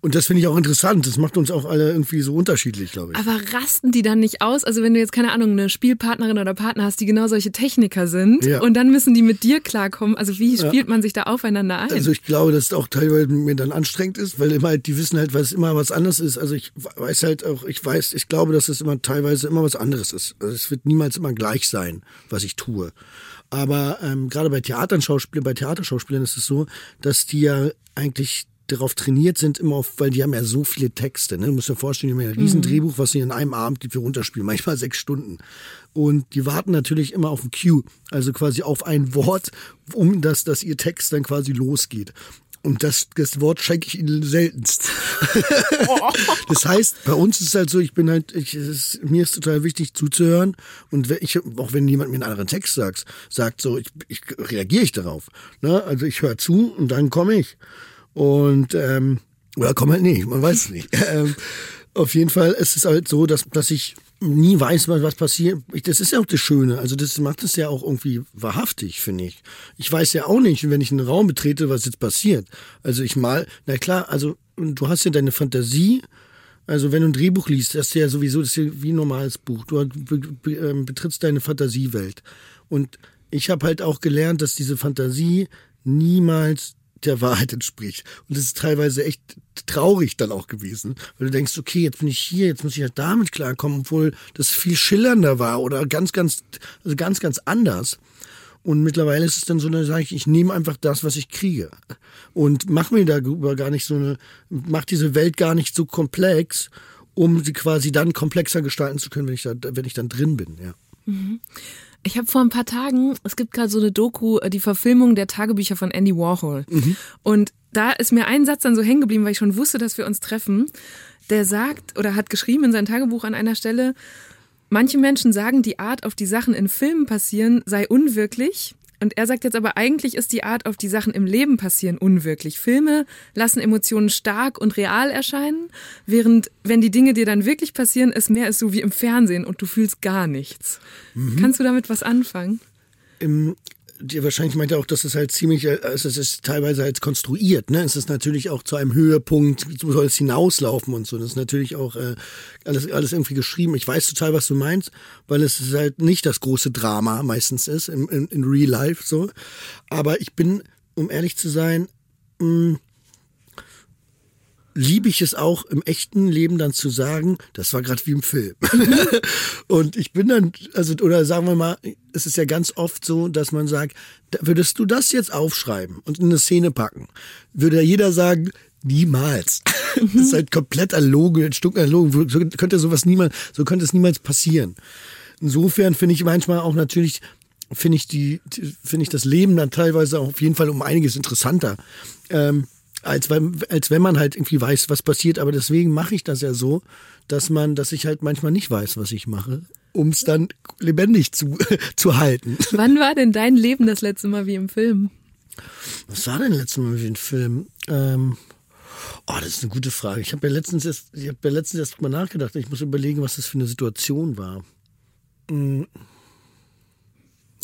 A: Und das finde ich auch interessant. Das macht uns auch alle irgendwie so unterschiedlich, glaube ich.
B: Aber rasten die dann nicht aus? Also wenn du jetzt, keine Ahnung, eine Spielpartnerin oder Partner hast, die genau solche Techniker sind
A: Ja.
B: und dann müssen die mit dir klarkommen. Also wie spielt man sich da aufeinander ein?
A: Also ich glaube, dass es auch teilweise mir dann anstrengend ist, weil immer halt, die wissen halt, was immer was anderes ist. Also ich weiß halt auch, ich weiß, ich glaube, dass es immer teilweise immer was anderes ist. Also es wird niemals immer gleich sein, was ich tue. Aber ähm, gerade bei Theaterschauspielern, bei Theaterschauspielern ist es so, dass die ja eigentlich darauf trainiert sind, immer auf, weil die haben ja so viele Texte. Ne? Du musst dir vorstellen, die haben ja ein riesen Drehbuch, was sie in einem Abend für runterspielen, manchmal sechs Stunden. Und die warten natürlich immer auf ein Cue, also quasi auf ein Wort, um das, dass ihr Text dann quasi losgeht. Und das, das Wort schenke ich ihnen seltenst. das heißt, bei uns ist es halt so, ich bin halt, ich, es mir ist total wichtig zuzuhören. Und ich, auch wenn jemand mir einen anderen Text sagt, sagt so, ich, ich reagiere ich darauf. Ne? Also ich höre zu und dann komme ich. Und ähm, oder komm halt nicht, man weiß es nicht. ähm, auf jeden Fall ist es halt so, dass, dass ich nie weiß, was, passiert. Das ist ja auch das Schöne. Also das macht es ja auch irgendwie wahrhaftig, finde ich. Ich weiß ja auch nicht, wenn ich einen Raum betrete, was jetzt passiert. Also ich mal, na klar, also du hast ja deine Fantasie. Also wenn du ein Drehbuch liest, das ist ja sowieso das ist ja wie ein normales Buch. Du ähm, betrittst deine Fantasiewelt. Und ich habe halt auch gelernt, dass diese Fantasie niemals der Wahrheit entspricht. Und das ist teilweise echt traurig dann auch gewesen, weil du denkst, okay, jetzt bin ich hier, jetzt muss ich halt damit klarkommen, obwohl das viel schillernder war oder ganz, ganz, also ganz, ganz anders. Und mittlerweile ist es dann so, da sage ich, ich nehme einfach das, was ich kriege. Und mach mir darüber gar nicht so eine, mach diese Welt gar nicht so komplex, um sie quasi dann komplexer gestalten zu können, wenn ich da, wenn ich dann drin bin, ja.
B: Ich habe vor ein paar Tagen, es gibt gerade so eine Doku, äh, die Verfilmung der Tagebücher von Andy Warhol. Und da ist mir ein Satz dann so hängen geblieben, weil ich schon wusste, dass wir uns treffen. Der sagt oder hat geschrieben in sein Tagebuch an einer Stelle, manche Menschen sagen, die Art, auf die Sachen in Filmen passieren, sei unwirklich. Und er sagt jetzt aber, eigentlich ist die Art, auf die Sachen im Leben passieren, unwirklich. Filme lassen Emotionen stark und real erscheinen, während, wenn die Dinge dir dann wirklich passieren, es mehr ist so wie im Fernsehen und du fühlst gar nichts. Kannst du damit was anfangen?
A: Im, die wahrscheinlich meint er auch, dass es halt ziemlich, äh, also es ist teilweise halt konstruiert, ne? Es ist natürlich auch zu einem Höhepunkt, so soll es hinauslaufen und so. Das ist natürlich auch äh, alles, alles irgendwie geschrieben. Ich weiß total, was du meinst, weil es ist halt nicht das große Drama meistens ist, in, in, in Real Life so. Aber ich bin, um ehrlich zu sein, mh, liebe ich es auch im echten Leben dann zu sagen, das war gerade wie im Film. und ich bin dann, also, oder sagen wir mal, es ist ja ganz oft so, dass man sagt, würdest du das jetzt aufschreiben und in eine Szene packen, würde ja jeder sagen, niemals. das ist halt komplett erlogen, ein Stück erlogen. So könnte sowas niemals, so könnte es niemals passieren. Insofern finde ich manchmal auch natürlich, finde ich die- finde ich das Leben dann teilweise auch auf jeden Fall um einiges interessanter. Ähm, als wenn, als wenn man halt irgendwie weiß, was passiert. Aber deswegen mache ich das ja so, dass man, dass ich halt manchmal nicht weiß, was ich mache, um es dann lebendig zu, zu halten.
B: Wann war denn dein Leben das letzte Mal wie im Film?
A: Was war denn letztes Mal wie ein Film? Ähm, oh, das ist eine gute Frage. Ich habe ja letztens erst, ich habe ja letztens erst mal nachgedacht. Ich muss überlegen, was das für eine Situation war. Hm.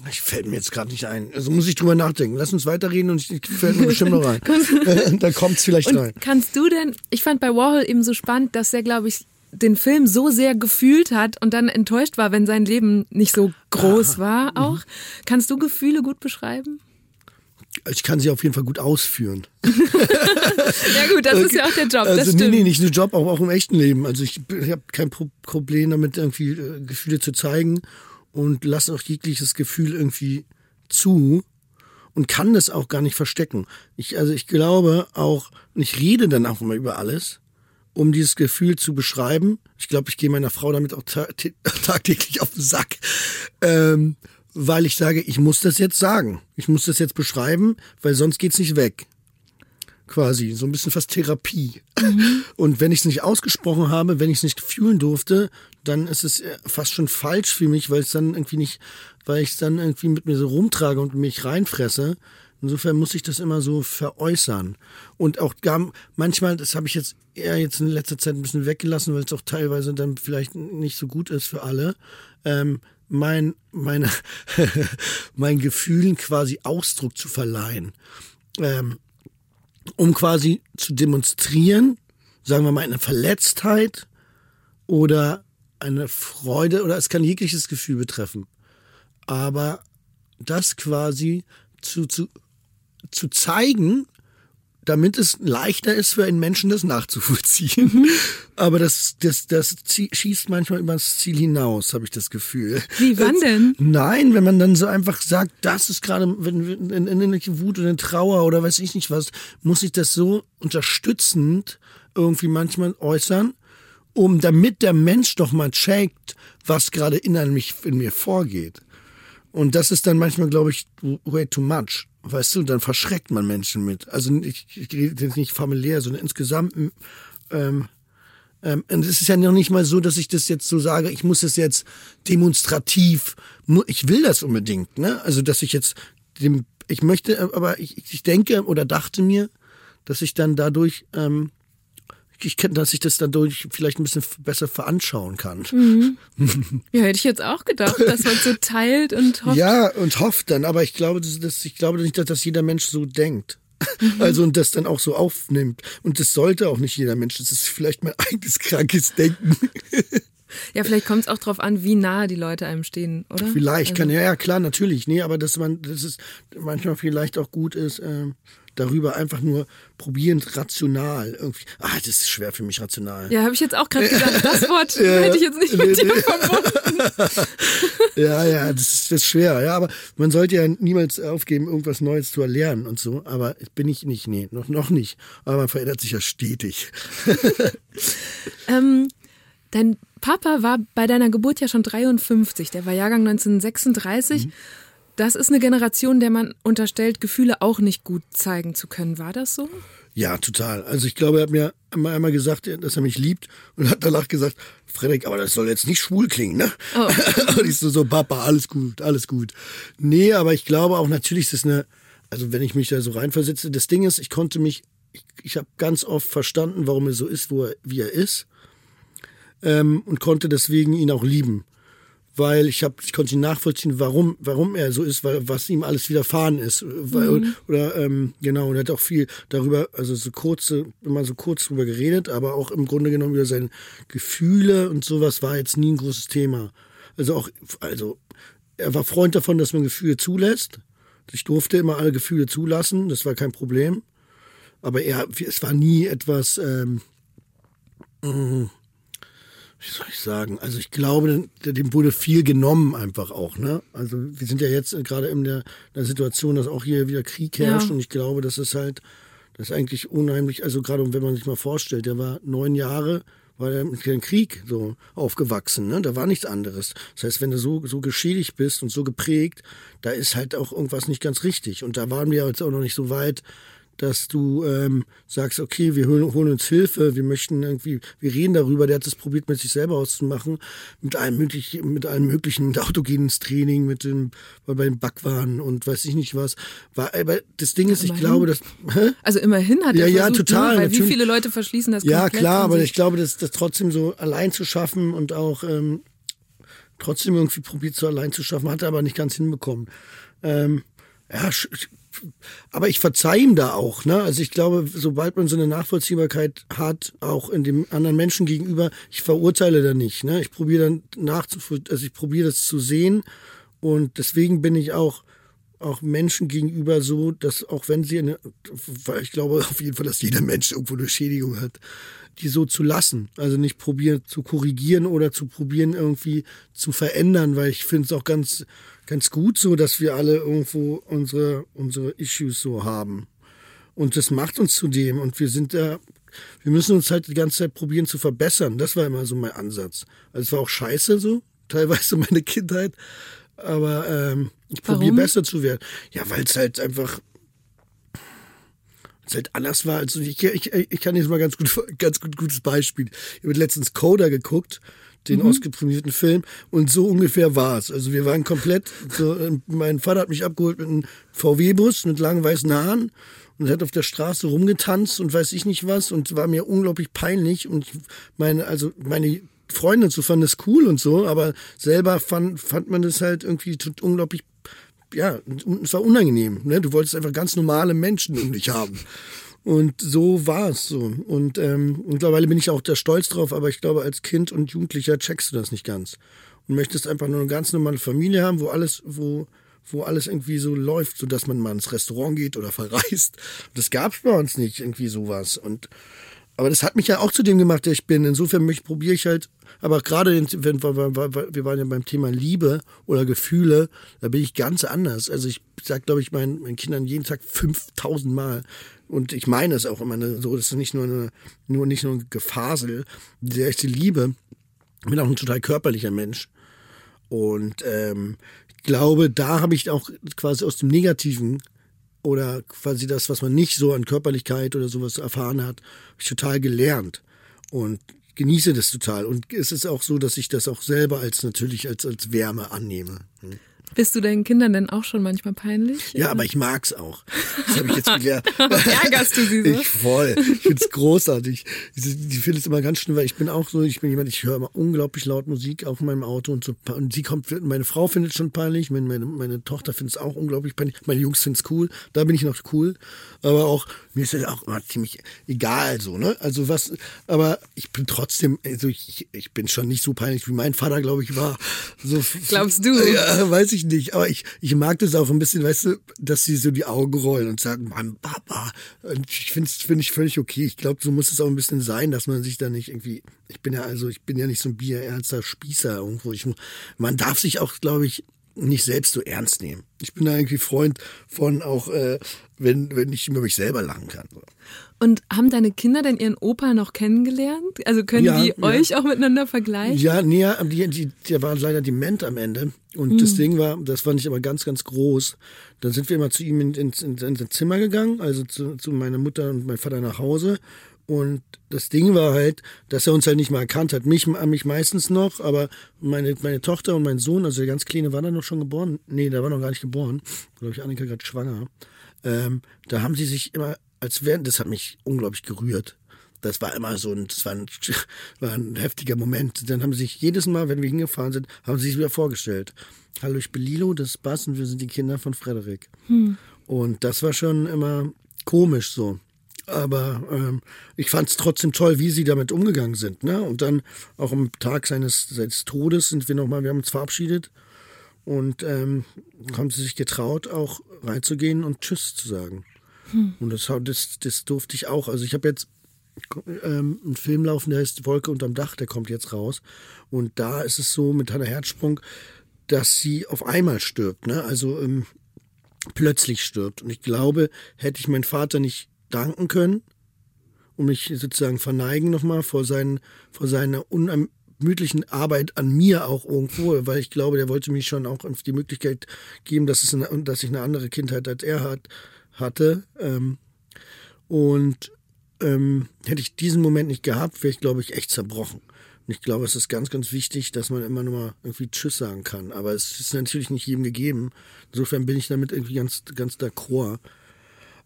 A: Ich fällt mir jetzt gerade nicht ein. Also muss ich drüber nachdenken. Lass uns weiterreden und ich, fällt mir bestimmt noch rein. Dann kommt's vielleicht rein.
B: Und kannst du denn, ich fand bei Warhol eben so spannend, dass er, glaube ich, den Film so sehr gefühlt hat und dann enttäuscht war, wenn sein Leben nicht so groß war auch. Kannst du Gefühle gut beschreiben?
A: Ich kann sie auf jeden Fall gut ausführen.
B: Ja gut, das ist ja auch der Job, das
A: Also nee, nee, nicht nur Job, auch, auch im echten Leben. Also ich, ich habe kein Pro Problem damit, irgendwie äh, Gefühle zu zeigen und lasse auch jegliches Gefühl irgendwie zu und kann das auch gar nicht verstecken. Ich, also ich glaube auch, und ich rede dann auch immer über alles, um dieses Gefühl zu beschreiben. Ich glaube, ich gehe meiner Frau damit auch ta tagtäglich auf den Sack. Ähm, weil ich sage, ich muss das jetzt sagen. Ich muss das jetzt beschreiben, weil sonst geht's nicht weg quasi, so ein bisschen fast Therapie. Und wenn ich es nicht ausgesprochen habe, wenn ich es nicht fühlen durfte, dann ist es äh, fast schon falsch für mich, weil es dann irgendwie nicht, weil ich es dann irgendwie mit mir so rumtrage und mich reinfresse. Insofern muss ich das immer so veräußern. Und auch gar, manchmal, das habe ich jetzt eher jetzt in letzter Zeit ein bisschen weggelassen, weil es auch teilweise dann vielleicht nicht so gut ist für alle. Ähm, mein, meine, mein Gefühlen quasi Ausdruck zu verleihen. Ähm, um quasi zu demonstrieren, sagen wir mal eine Verletztheit oder eine Freude oder es kann jegliches Gefühl betreffen. Aber das quasi zu, zu, zu zeigen, damit es leichter ist für einen Menschen, das nachzuvollziehen. Aber das, das, das schießt manchmal über das Ziel hinaus, habe ich das Gefühl.
B: Wie, wann denn?
A: Nein, wenn man dann so einfach sagt, das ist gerade, wenn wenn- in, in, in Wut oder Trauer oder weiß ich nicht was, muss ich das so unterstützend irgendwie manchmal äußern, um damit der Mensch doch mal checkt, was gerade innerlich in mir vorgeht. Und das ist dann manchmal, glaube ich, way too much. Weißt du, dann verschreckt man Menschen mit. Also ich, ich rede jetzt nicht familiär, sondern insgesamt ähm, ähm, und es ist ja noch nicht mal so, dass ich das jetzt so sage, ich muss es jetzt demonstrativ, ich will das unbedingt, ne? Also, dass ich jetzt dem, ich möchte, aber ich, ich denke oder dachte mir, dass ich dann dadurch, ähm, ich kenne, dass ich das dadurch vielleicht ein bisschen besser veranschauen kann.
B: Ja, hätte ich jetzt auch gedacht, dass man so teilt und hofft.
A: Ja, und hofft dann, aber ich glaube, dass, dass, ich glaube nicht, dass das jeder Mensch so denkt. Also und das dann auch so aufnimmt. Und das sollte auch nicht jeder Mensch. Das ist vielleicht mein eigenes krankes Denken.
B: Ja, vielleicht kommt es auch drauf an, wie nahe die Leute einem stehen, oder?
A: Vielleicht
B: Also-
A: kann, ja, ja, klar, natürlich. Nee, aber dass man, dass es manchmal vielleicht auch gut ist, ähm, darüber einfach nur probieren, rational irgendwie. Ah, das ist schwer für mich, rational.
B: Ja, habe ich jetzt auch gerade gedacht, das Wort hätte ich jetzt nicht mit dir verbunden.
A: Ja, ja, das ist, das ist schwer. Ja, aber man sollte ja niemals aufgeben, irgendwas Neues zu erlernen und so. Aber bin ich nicht, nee, noch, noch nicht. Aber man verändert sich ja stetig.
B: Ähm, dein Papa war bei deiner Geburt ja schon 53, der war Jahrgang 1936.
A: Mhm.
B: Das ist eine Generation, der man unterstellt, Gefühle auch nicht gut zeigen zu können. War das so?
A: Ja, total. Also ich glaube, er hat mir einmal, einmal gesagt, dass er mich liebt und hat danach gesagt, Frederik, aber das soll jetzt nicht schwul klingen, ne? und ich so, so, Papa, alles gut, alles gut. Nee, aber ich glaube auch, natürlich ist es eine, also wenn ich mich da so reinversetze, das Ding ist, ich konnte mich, ich, ich habe ganz oft verstanden, warum er so ist, wo er, wie er ist ähm, und konnte deswegen ihn auch lieben. Weil ich habe, ich konnte ihn nachvollziehen, warum, warum er so ist, weil was ihm alles widerfahren ist. Weil, Oder ähm, genau, und er hat auch viel darüber, also so kurze, immer so kurz drüber geredet, aber auch im Grunde genommen über seine Gefühle und sowas war jetzt nie ein großes Thema. Also auch, also er war Freund davon, dass man Gefühle zulässt. Ich durfte immer alle Gefühle zulassen, das war kein Problem. Aber er, es war nie etwas, ähm, wie soll ich sagen? Also ich glaube, dem wurde viel genommen einfach auch, ne? Also wir sind ja jetzt gerade in der, der Situation, dass auch hier wieder Krieg herrscht
B: Ja.
A: und ich glaube, das ist halt, das ist eigentlich unheimlich, also gerade wenn man sich mal vorstellt, der war neun Jahre, war er mit dem Krieg so aufgewachsen, ne? Da war nichts anderes. Das heißt, wenn du so, so geschädigt bist und so geprägt, da ist halt auch irgendwas nicht ganz richtig. Und da waren wir jetzt auch noch nicht so weit, dass du ähm, sagst, okay, wir holen, holen uns Hilfe, wir möchten irgendwie, wir reden darüber, der hat es probiert, mit sich selber auszumachen, mit allem möglichen, mit allem möglichen, autogenes Training, mit dem, bei den Backwaren und weiß ich nicht was. War, aber das Ding ist, ich
B: Immerhin.
A: glaube, dass, hä?
B: Also immerhin hat
A: Ja,
B: er
A: ja,
B: versucht,
A: total,
B: ne? weil wie viele Leute verschließen das
A: Ja, klar, aber ich glaube, das, das trotzdem so allein zu schaffen und auch ähm, trotzdem irgendwie probiert, so allein zu schaffen, hat er aber nicht ganz hinbekommen. Ähm, ja, aber ich verzeih ihm da auch, ne? Also ich glaube, sobald man so eine Nachvollziehbarkeit hat, auch in dem anderen Menschen gegenüber, ich verurteile da nicht, ne? Ich probiere dann nachzuvoll, also ich probiere das zu sehen und deswegen bin ich auch auch Menschen gegenüber so, dass auch wenn sie eine, ich glaube auf jeden Fall, dass jeder Mensch irgendwo eine Schädigung hat, die so zu lassen. Also nicht probieren zu korrigieren oder zu probieren irgendwie zu verändern, weil ich finde es auch ganz, ganz gut so, dass wir alle irgendwo unsere, unsere Issues so haben. Und das macht uns zu dem. Und wir sind da, wir müssen uns halt die ganze Zeit probieren zu verbessern. Das war immer so mein Ansatz. Also es war auch scheiße so, teilweise meine Kindheit. Aber ähm, ich probiere besser zu werden. Ja, weil es halt einfach es halt anders war. Also ich, ich, ich kann jetzt mal ganz gut, ganz gut gutes Beispiel. Ich habe letztens Coda geguckt, den ausgeprämierten Film, und so ungefähr war es. Also wir waren komplett, so, äh, mein Vater hat mich abgeholt mit einem VW-Bus mit langen weißen Haaren und hat auf der Straße rumgetanzt und weiß ich nicht was und war mir unglaublich peinlich und meine, also meine Freunde zu fanden das cool und so, aber selber fand, fand man das halt irgendwie unglaublich ja, es war unangenehm. Ne? Du wolltest einfach ganz normale Menschen um dich haben. Und so war es so. Und ähm, mittlerweile bin ich auch da stolz drauf, aber ich glaube, als Kind und Jugendlicher checkst du das nicht ganz. Und möchtest einfach nur eine ganz normale Familie haben, wo alles, wo, wo alles irgendwie so läuft, so dass man mal ins Restaurant geht oder verreist. Das gab's bei uns nicht, irgendwie sowas. Und aber das hat mich ja auch zu dem gemacht, der ich bin. Insofern probiere ich halt, aber gerade wenn wir, waren ja beim Thema Liebe oder Gefühle, da bin ich ganz anders. Also ich sag, glaube ich, meinen, meinen Kindern jeden Tag 5000 Mal. Und ich meine es auch immer ne, so, das ist nicht nur eine, nur nicht nur ein Gefasel, die echte Liebe. Ich bin auch ein total körperlicher Mensch. Und ähm, ich glaube, da habe ich auch quasi aus dem Negativen oder quasi das, was man nicht so an Körperlichkeit oder sowas erfahren hat, ich total gelernt und genieße das total. Und es ist auch so, dass ich das auch selber als natürlich als, als Wärme annehme.
B: Bist du deinen Kindern denn auch schon manchmal peinlich?
A: Ja, aber ich mag's auch. Das habe ich jetzt gelernt.
B: Ärgerst du sie so?
A: Ich voll. Ich find's großartig. Die, die finden es immer ganz schlimm, weil ich bin auch so, ich bin jemand, ich höre immer unglaublich laut Musik in meinem Auto und so. Und sie kommt, meine Frau findet es schon peinlich, meine, meine, meine Tochter findet es auch unglaublich peinlich, meine Jungs finden es cool, da bin ich noch cool. Aber auch, mir ist das auch immer ziemlich egal so, ne? Also was, aber ich bin trotzdem, also ich, ich bin schon nicht so peinlich, wie mein Vater, glaube ich, war. So,
B: Glaubst du?
A: Ja, weiß ich nicht. Aber ich, ich mag das auch ein bisschen, weißt du, dass sie so die Augen rollen und sagen, Mann, Papa. Und ich finde es find ich völlig okay. Ich glaube, so muss es auch ein bisschen sein, dass man sich da nicht irgendwie. Ich bin ja also, ich bin ja nicht so ein bierernster Spießer irgendwo. Ich, man darf sich auch, glaube ich, nicht selbst so ernst nehmen. Ich bin da irgendwie Freund von auch, äh, wenn, wenn ich über mich selber lachen kann. So.
B: Und haben deine Kinder denn ihren Opa noch kennengelernt? Also können
A: Ja,
B: die
A: ja.
B: euch auch miteinander vergleichen?
A: Ja, nee, ja, die, die, der war leider dement am Ende. Und das Ding war, das fand ich aber ganz, ganz groß. Dann sind wir immer zu ihm in- ins, ins, ins Zimmer gegangen, also zu, zu meiner Mutter und meinem Vater nach Hause. Und das Ding war halt, dass er uns halt nicht mal erkannt hat. Mich, mich meistens noch, aber meine, meine Tochter und mein Sohn, also der ganz Kleine, war da noch schon geboren. Nee, der war noch gar nicht geboren. Glaube ich, Annika gerade schwanger. Ähm, da haben sie sich immer, als wären, das hat mich unglaublich gerührt. Das war immer so ein, das war ein, war ein heftiger Moment. Dann haben sie sich jedes Mal, wenn wir hingefahren sind, haben sie sich wieder vorgestellt. Hallo, ich bin Lilo, das ist Bass und wir sind die Kinder von Frederik. Und das war schon immer komisch so. Aber ähm, ich fand es trotzdem toll, wie sie damit umgegangen sind. Ne? Und dann auch am Tag seines, seines Todes sind wir nochmal, wir haben uns verabschiedet und ähm, haben sie sich getraut, auch reinzugehen und Tschüss zu sagen. Und das, das, das durfte ich auch. Also ich habe jetzt ähm, einen Film laufen, der heißt Wolke unterm Dach, der kommt jetzt raus. Und da ist es so mit Hannah Herzsprung, dass sie auf einmal stirbt. Ne? Also ähm, plötzlich stirbt. Und ich glaube, hätte ich meinen Vater nicht danken können und mich sozusagen verneigen nochmal vor, seinen, vor seiner unermüdlichen Arbeit an mir auch irgendwo, weil ich glaube, der wollte mir schon auch die Möglichkeit geben, dass, es eine, dass ich eine andere Kindheit als er hat, hatte. Ähm, und ähm, hätte ich diesen Moment nicht gehabt, wäre ich, glaube ich, echt zerbrochen. Und ich glaube, es ist ganz, ganz wichtig, dass man immer nur mal irgendwie Tschüss sagen kann. Aber es ist natürlich nicht jedem gegeben. Insofern bin ich damit irgendwie ganz, ganz d'accord.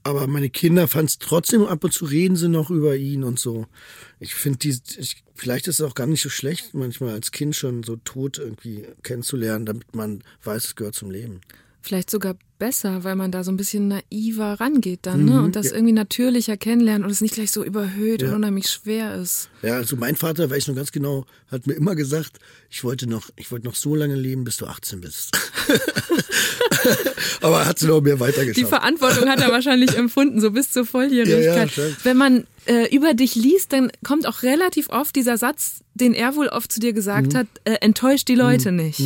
A: Aber meine Kinder fanden es trotzdem, ab und zu reden sie noch über ihn und so. Ich finde, die, ich, vielleicht ist es auch gar nicht so schlecht, manchmal als Kind schon so tot irgendwie kennenzulernen, damit man weiß, es gehört zum Leben.
B: Vielleicht sogar besser, weil man da so ein bisschen naiver rangeht dann, ne? Und das
A: ja.
B: irgendwie natürlicher kennenlernen und es nicht gleich so überhöht
A: Ja.
B: und unheimlich schwer ist.
A: Ja, also mein Vater, weiß ich noch ganz genau, hat mir immer gesagt, ich wollte noch, ich wollte noch so lange leben, bis du 18 bist. Aber er hat es noch mehr
B: Die
A: weitergeschafft.
B: Verantwortung hat er wahrscheinlich empfunden, so bis zur Volljährigkeit.
A: Ja.
B: Wenn man äh, über dich liest, dann kommt auch relativ oft dieser Satz, den er wohl oft zu dir
A: Mhm.
B: gesagt hat, äh, enttäuscht die Leute nicht.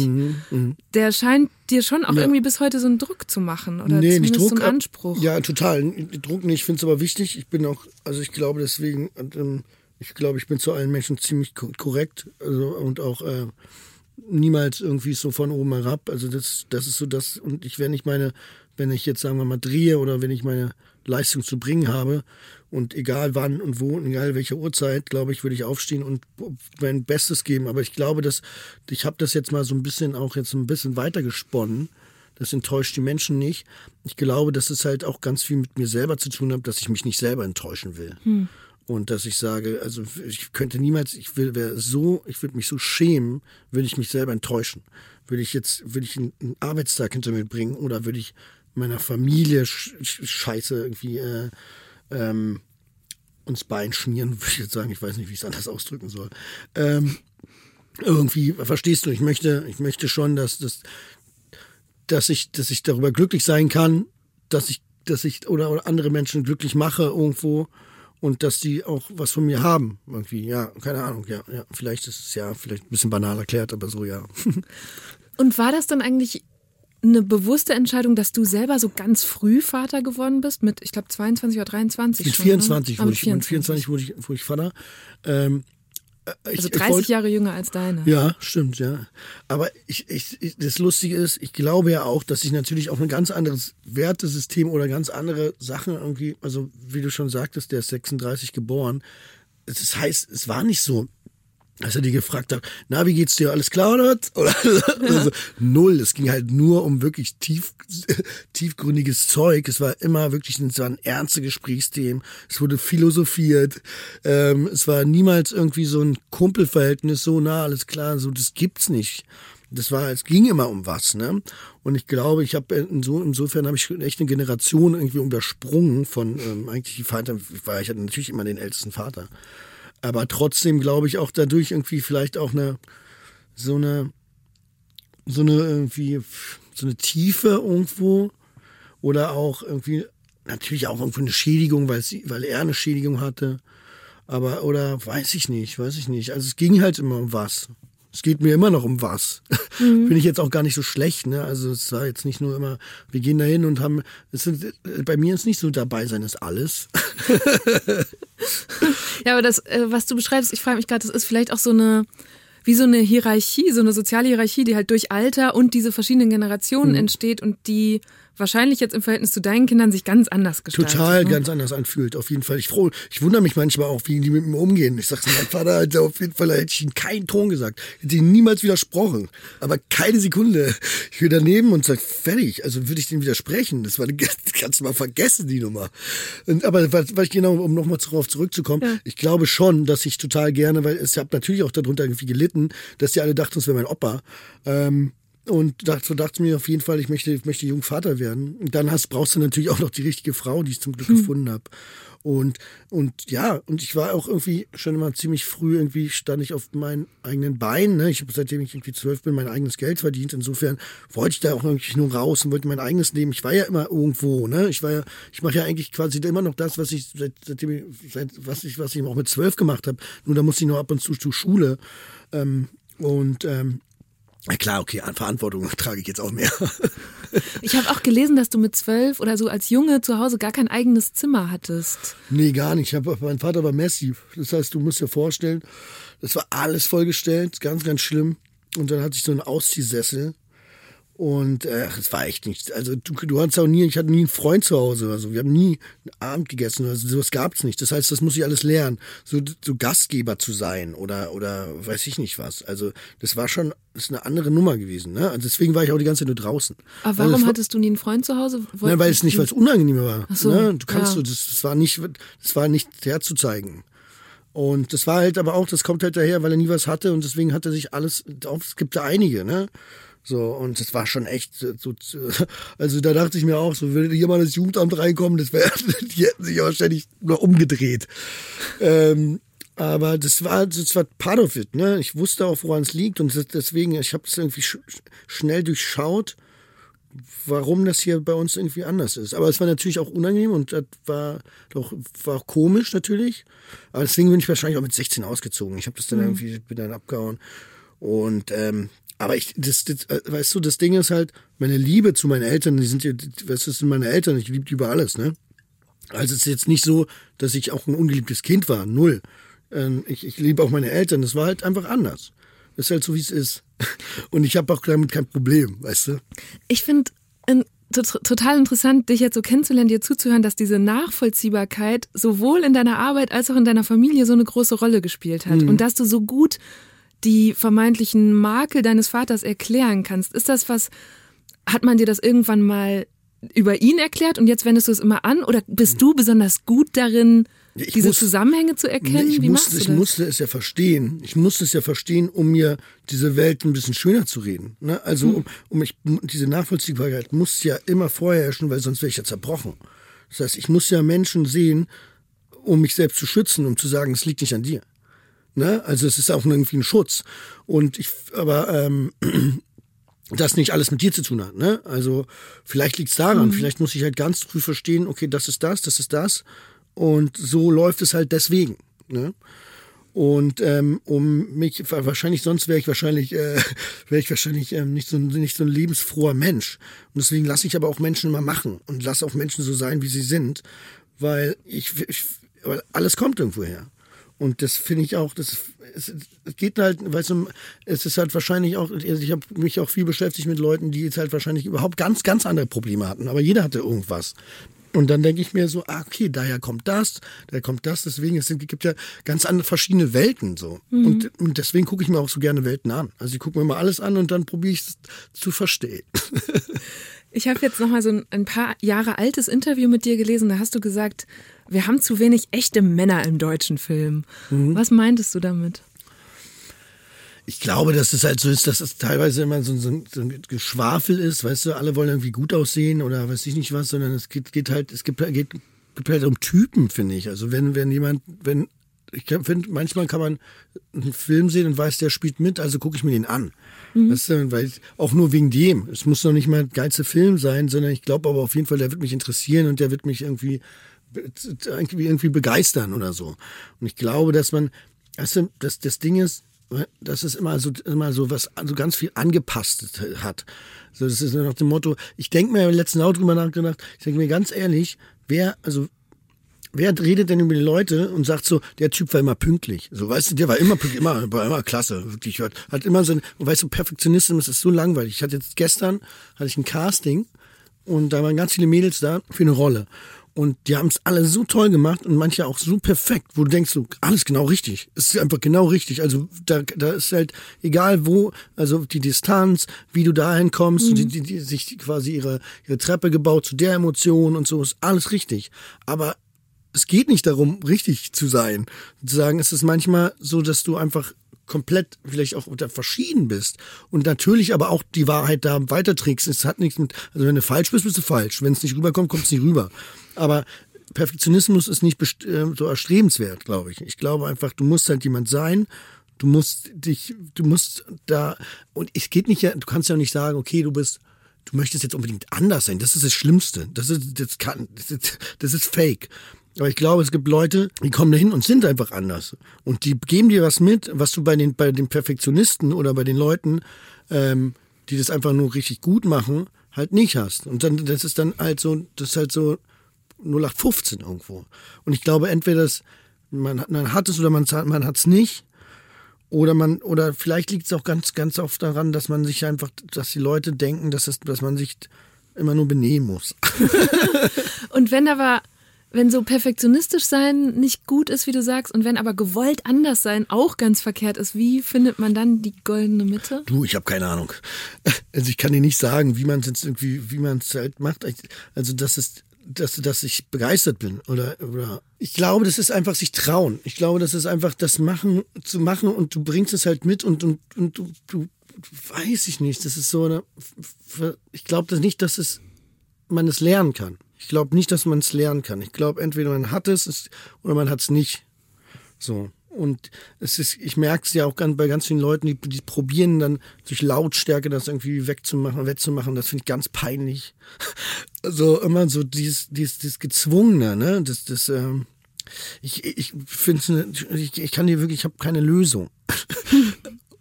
B: Der scheint dir schon auch
A: Ja.
B: irgendwie bis heute so einen Druck zu machen oder
A: nee,
B: zumindest
A: nicht Druck.
B: so einen
A: ab-
B: Anspruch.
A: Ja, total. Druck nicht. Ich finde es aber wichtig. Ich bin auch, also ich glaube deswegen, ähm, ich glaube, ich bin zu allen Menschen ziemlich ko- korrekt also, und auch äh, niemals irgendwie so von oben herab. Also das, das ist so das. Und ich, wenn ich meine, wenn ich jetzt sagen wir mal drehe oder wenn ich meine Leistung zu bringen habe und egal wann und wo und egal welche Uhrzeit, glaube ich, würde ich aufstehen und mein Bestes geben. Aber ich glaube, dass ich habe das jetzt mal so ein bisschen auch jetzt ein bisschen weiter gesponnen. Das enttäuscht die Menschen nicht. Ich glaube, dass es halt auch ganz viel mit mir selber zu tun hat, dass ich mich nicht selber enttäuschen will. Und dass ich sage, also ich könnte niemals, ich will, wäre so, ich würde mich so schämen, würde ich mich selber enttäuschen. Würde ich jetzt, würde ich einen, einen Arbeitstag hinter mir bringen oder würde ich meiner Familie Sch Sch- Scheiße irgendwie äh, ähm, uns Bein schmieren, würde ich jetzt sagen, ich weiß nicht, wie ich es anders ausdrücken soll. Ähm, irgendwie, verstehst du, ich möchte, ich möchte schon, dass, dass, dass ich, dass ich darüber glücklich sein kann, dass ich, dass ich oder, oder andere Menschen glücklich mache irgendwo und dass die auch was von mir haben. Irgendwie, ja, keine Ahnung, ja, ja. Vielleicht ist es ja, vielleicht ein bisschen banal erklärt, aber so, ja.
B: Und war das dann eigentlich eine bewusste Entscheidung, dass du selber so ganz früh Vater geworden bist? Mit, ich glaube, 22 oder 23
A: Mit
B: schon,
A: 24
B: ne?
A: wurde
B: Ah,
A: ich, mit 24 wurde ich, wurde ich Vater. Ähm, äh, ich,
B: Also
A: ich
B: 30
A: wollte-
B: Jahre jünger als deine.
A: Ja, stimmt, ja. Aber ich, ich, ich, das Lustige ist, ich glaube ja auch, dass ich natürlich auch ein ganz anderes Wertesystem oder ganz andere Sachen irgendwie, also wie du schon sagtest, der ist 36 geboren. Das heißt, es war nicht so, dass er die gefragt hat, na, wie geht's dir, alles klar oder was? Oder, oder so. Null. Es ging halt nur um wirklich tief, tiefgründiges Zeug. Es war immer wirklich, es waren ernste Gesprächsthemen. Es wurde philosophiert. Ähm, es war niemals irgendwie so ein Kumpelverhältnis, so, na, alles klar, so, das gibt's nicht. Das war, es ging immer um was, ne? Und ich glaube, ich habe inso, insofern habe ich echt eine Generation irgendwie übersprungen von ähm, eigentlich die Vater, ich war ich hatte natürlich immer den ältesten Vater. Aber trotzdem glaube ich auch dadurch irgendwie vielleicht auch eine so eine so eine irgendwie so eine Tiefe irgendwo oder auch irgendwie natürlich auch irgendwo eine Schädigung, weil sie, weil er eine Schädigung hatte. Aber oder weiß ich nicht, weiß ich nicht. Also es ging halt immer um was. Es geht mir immer noch um was. Finde ich jetzt auch gar nicht so schlecht, ne? Also es war jetzt nicht nur immer, wir gehen da hin und haben, es sind, bei mir ist nicht so dabei sein ist alles.
B: Ja, aber das, äh, was du beschreibst, ich frage mich gerade, das ist vielleicht auch so eine, wie so eine Hierarchie, so eine soziale Hierarchie, die halt durch Alter und diese verschiedenen Generationen
A: Mhm.
B: entsteht und die wahrscheinlich jetzt im Verhältnis zu deinen Kindern sich ganz anders gestaltet.
A: total
B: ne?
A: ganz anders anfühlt. Auf jeden Fall. Ich froh, ich wundere mich manchmal auch, wie die mit mir umgehen. Ich sage, mein Vater hat auf jeden Fall, da hätte ich ihm keinen Ton gesagt, hätte ihm niemals widersprochen, aber keine Sekunde. Ich will daneben und sage, fertig. Also würde ich dem widersprechen. Das war, das kannst du mal vergessen die Nummer. Und, aber was, was ich genau, um nochmal darauf zurückzukommen, ich glaube schon, dass ich total gerne, weil es habe natürlich auch darunter irgendwie gelitten, dass die alle dachten, es wäre mein Opa. Ähm, und dachte, dachte mir auf jeden Fall, ich möchte, ich möchte jung Vater werden. Und dann hast, brauchst du natürlich auch noch die richtige Frau, die ich zum Glück gefunden habe. Und, und ja, und ich war auch irgendwie schon immer ziemlich früh, irgendwie stand ich auf meinen eigenen Beinen. Ne? Ich habe seitdem ich irgendwie zwölf bin, mein eigenes Geld verdient. Insofern wollte ich da auch irgendwie nur raus und wollte mein eigenes Leben. Ich war ja immer irgendwo, ne? Ich war ja, ich mache ja eigentlich quasi immer noch das, was ich seit, seitdem ich, seit, was ich, was ich auch mit zwölf gemacht habe. Nur da musste ich nur ab und zu zur Schule. Ähm, und ähm, na klar, okay, an Verantwortung trage ich jetzt auch mehr.
B: Ich habe auch gelesen, dass du mit zwölf oder so als Junge zu Hause gar kein eigenes Zimmer hattest.
A: nee, gar nicht. Ich hab, mein Vater war massiv. Das heißt, du musst dir vorstellen, das war alles vollgestellt, ganz, ganz schlimm. Und dann hatte ich so einen Ausziehsessel. Und äh, es war echt nichts. Also du, du hattest auch nie, ich hatte nie einen Freund zu Hause oder so. Wir haben nie Abend gegessen. Also sowas gab's nicht. Das heißt, das muss ich alles lernen. So, so Gastgeber zu sein oder oder weiß ich nicht was. Also das war schon, das ist eine andere Nummer gewesen. Ne? Also deswegen war ich auch die ganze Zeit nur draußen.
B: Aber
A: Also
B: warum
A: das war-
B: hattest du nie einen Freund zu Hause?
A: Ne, weil es nicht, weil es unangenehm war.
B: Ach so,
A: ne? Du kannst
B: ja.
A: so, das, das war nicht, das war nicht herzuzeigen. Und das war halt aber auch, das kommt halt daher, weil er nie was hatte und deswegen hat er sich alles, auf, es gibt da einige, ne? So, und das war schon echt so, so also da dachte ich mir auch, so würde hier mal das Jugendamt reinkommen, das wäre, die hätten sich ja wahrscheinlich nur umgedreht. Ähm, aber das war, das war part of it, ne? Ich wusste auch, woran es liegt und deswegen, ich habe es irgendwie sch schnell durchschaut, warum das hier bei uns irgendwie anders ist. Aber es war natürlich auch unangenehm und das war doch war auch komisch natürlich. Aber deswegen bin ich wahrscheinlich auch mit 16 ausgezogen. Ich habe das dann mhm. irgendwie bin dann abgehauen und ähm, aber ich, das, das, äh, weißt du, das Ding ist halt, meine Liebe zu meinen Eltern, die sind ja, was das sind meine Eltern, ich liebe die über alles, ne? Also es ist jetzt nicht so, dass ich auch ein ungeliebtes Kind war, null. Ähm, ich, ich liebe auch meine Eltern, das war halt einfach anders. Das ist halt so, wie es ist. Und ich habe auch damit kein Problem, weißt du?
B: Ich finde total interessant, dich jetzt so kennenzulernen, dir zuzuhören, dass diese Nachvollziehbarkeit sowohl in deiner Arbeit als auch in deiner Familie so eine große Rolle gespielt hat. Mhm. Und dass du so gut die vermeintlichen Makel deines Vaters erklären kannst. Ist das was, hat man dir das irgendwann mal über ihn erklärt und jetzt wendest du es immer an? Oder bist du besonders gut darin, ich diese muss, Zusammenhänge zu erkennen?
A: Ich, Wie musste, ich musste es ja verstehen. Ich musste es ja verstehen, um mir diese Welt ein bisschen schöner zu reden. Ne? Also hm. um, um ich, diese Nachvollziehbarkeit muss ja immer vorher herrschen, weil sonst wäre ich ja zerbrochen. Das heißt, ich muss ja Menschen sehen, um mich selbst zu schützen, um zu sagen, es liegt nicht an dir. Ne? Also es ist auch irgendwie ein Schutz. Und ich, aber ähm, das nicht alles mit dir zu tun hat. Ne? Also vielleicht liegt es daran, mhm. vielleicht muss ich halt ganz früh verstehen, okay, das ist das, das ist das. Und so läuft es halt deswegen. Ne? Und ähm, um mich, wahrscheinlich sonst wäre ich wahrscheinlich, äh, wäre ich wahrscheinlich ähm, nicht so nicht so ein lebensfroher Mensch. Und deswegen lasse ich aber auch Menschen immer machen und lasse auch Menschen so sein, wie sie sind, weil ich, ich weil alles kommt irgendwo her. Und das finde ich auch, das es, es geht halt, weißt du, es ist halt wahrscheinlich auch, also ich habe mich auch viel beschäftigt mit Leuten, die jetzt halt wahrscheinlich überhaupt ganz, ganz andere Probleme hatten, aber jeder hatte irgendwas. Und dann denke ich mir so, ah, okay, daher kommt das, daher kommt das, deswegen, es gibt ja ganz andere verschiedene Welten so. Mhm. Und, und deswegen gucke ich mir auch so gerne Welten an. Also ich gucke mir mal alles an und dann probiere ich es zu verstehen.
B: Ich habe jetzt noch mal so ein, ein paar Jahre altes Interview mit dir gelesen. Da hast du gesagt, wir haben zu wenig echte Männer im deutschen Film. Mhm. Was meintest du damit?
A: Ich glaube, dass es halt so ist, dass es teilweise immer so, so, so ein Geschwafel ist, weißt du, alle wollen irgendwie gut aussehen oder weiß ich nicht was, sondern es geht, geht halt, es gibt, geht, gibt halt um Typen, finde ich. Also wenn, wenn jemand, wenn, ich finde, manchmal kann man einen Film sehen und weiß, der spielt mit, also gucke ich mir den an. Mhm. Weißt du, weil ich, auch nur wegen dem. Es muss noch nicht mal ein geilster Film sein, sondern ich glaube aber auf jeden Fall, der wird mich interessieren und der wird mich irgendwie, irgendwie begeistern oder so. Und ich glaube, dass man, weißt du, das, das Ding ist, dass es immer so, immer so was, so ganz viel angepasst hat. So, das ist nach dem Motto, ich denke mir im letzten Auto drüber nachgedacht, ich denke mir ganz ehrlich, wer, also wer redet denn über die Leute und sagt so, der Typ war immer pünktlich. So, weißt du, der war immer pünktlich, immer, war immer klasse, wirklich. Hat, hat immer so, weißt du, Perfektionismus ist so langweilig. Ich hatte jetzt gestern, hatte ich ein Casting und da waren ganz viele Mädels da für eine Rolle. Und die haben es alle so toll gemacht und manche auch so perfekt, wo du denkst, so, alles genau richtig. Es ist einfach genau richtig. Also da, da ist halt egal wo, also die Distanz, wie du dahin kommst, mhm. die, die, die sich quasi ihre, ihre Treppe gebaut zu der Emotion und so, ist alles richtig. Aber es geht nicht darum, richtig zu sein. Zu sagen, es ist manchmal so, dass du einfach komplett vielleicht auch unter verschieden bist und natürlich aber auch die Wahrheit da weiterträgst. Es hat nichts mit, also wenn du falsch bist, bist du falsch. Wenn es nicht rüberkommt, kommt es nicht rüber. Aber Perfektionismus ist nicht äh, so erstrebenswert, glaube ich. Ich glaube einfach, du musst halt jemand sein. Du musst dich, du musst da, und es geht nicht, du kannst ja nicht sagen, okay, du bist, du möchtest jetzt unbedingt anders sein. Das ist das Schlimmste. Das ist, das kann, das ist, das ist fake. Aber ich glaube, es gibt Leute, die kommen dahin und sind einfach anders. Und die geben dir was mit, was du bei den, bei den Perfektionisten oder bei den Leuten, ähm, die das einfach nur richtig gut machen, halt nicht hast. Und dann, das ist dann halt so, das ist halt so 0815 irgendwo. Und ich glaube, entweder das, man, man hat es oder man, man hat es nicht. Oder man, oder vielleicht liegt es auch ganz, ganz oft daran, dass man sich einfach, dass die Leute denken, dass, es, dass man sich immer nur benehmen muss.
B: und wenn aber wenn so perfektionistisch sein nicht gut ist, wie du sagst, und wenn aber gewollt anders sein auch ganz verkehrt ist, wie findet man dann die goldene Mitte?
A: Du, ich habe keine Ahnung. Also ich kann dir nicht sagen, wie man es jetzt irgendwie, wie man es halt macht. Also das ist, dass, dass ich begeistert bin oder, oder ich glaube, das ist einfach sich trauen. Ich glaube, das ist einfach das machen zu machen und du bringst es halt mit und, und, und du, du weiß ich nicht. Das ist so eine. Ich glaube das nicht, dass es man es lernen kann. Ich glaube nicht, dass man es lernen kann. Ich glaube, entweder man hat es oder man hat es nicht. So. Und es ist, ich merke es ja auch bei ganz vielen Leuten, die, die probieren dann durch Lautstärke das irgendwie wegzumachen, wettzumachen. Das finde ich ganz peinlich. Also immer so dieses, dieses, dieses Gezwungene, ne? Das, das, ähm, ich, ich finde, ich, ich kann dir wirklich, ich habe keine Lösung.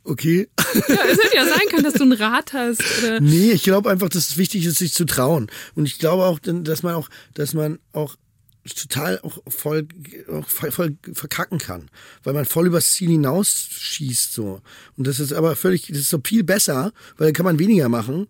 A: Okay.
B: Ja, es hätte ja sein können, dass du einen Rat hast. Oder?
A: Nee, ich glaube einfach, dass es wichtig ist, sich zu trauen. Und ich glaube auch, dass man auch, dass man auch total auch voll, auch voll, voll verkacken kann, weil man voll übers Ziel hinausschießt so. Und das ist aber völlig, das ist so viel besser, weil dann kann man weniger machen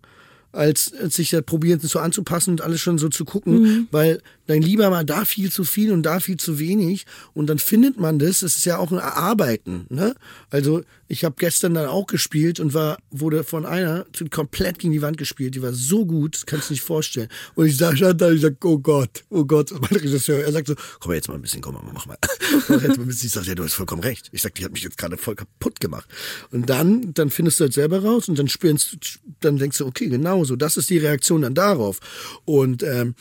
A: als, als sich da probieren so anzupassen und alles schon so zu gucken, mhm. weil dann lieber mal da viel zu viel und da viel zu wenig und dann findet man das. Es ist ja auch ein Erarbeiten. Ne? Also ich habe gestern dann auch gespielt und war wurde von einer komplett gegen die Wand gespielt. Die war so gut, das kannst du nicht vorstellen. Und ich sag, stand da, ich sag, oh Gott, oh Gott. Und mein Regisseur, er sagt so, komm jetzt mal ein bisschen, komm mal, mach mal. mach jetzt mal ein bisschen. Ich sag, ja, du hast vollkommen recht. Ich sag, die hat mich jetzt gerade voll kaputt gemacht. Und dann, dann findest du halt selber raus und dann spielst du, dann denkst du, okay, genau so, das ist die Reaktion dann darauf. Und ähm,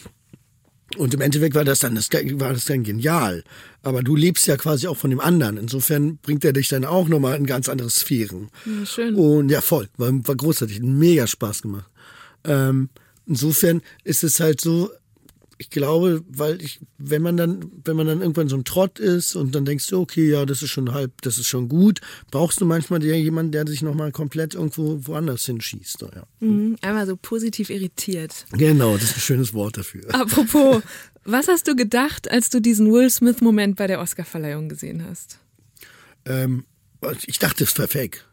A: und im Endeffekt war das dann das, war das dann genial. Aber du lebst ja quasi auch von dem anderen. Insofern bringt er dich dann auch nochmal in ganz andere Sphären.
B: Ja, schön.
A: Und ja, voll. War, war großartig. Mega Spaß gemacht. Ähm, insofern ist es halt so, ich glaube, weil ich, wenn man dann, wenn man dann irgendwann so ein Trott ist und dann denkst du, okay, ja, das ist schon halb, das ist schon gut, brauchst du manchmal der, jemanden, der sich nochmal komplett irgendwo woanders hinschießt. Ja.
B: Mhm, einmal so positiv irritiert.
A: Genau, das ist ein schönes Wort dafür.
B: Apropos, was hast du gedacht, als du diesen Will Smith-Moment bei der Oscarverleihung gesehen hast?
A: Ähm, ich dachte, es war fake.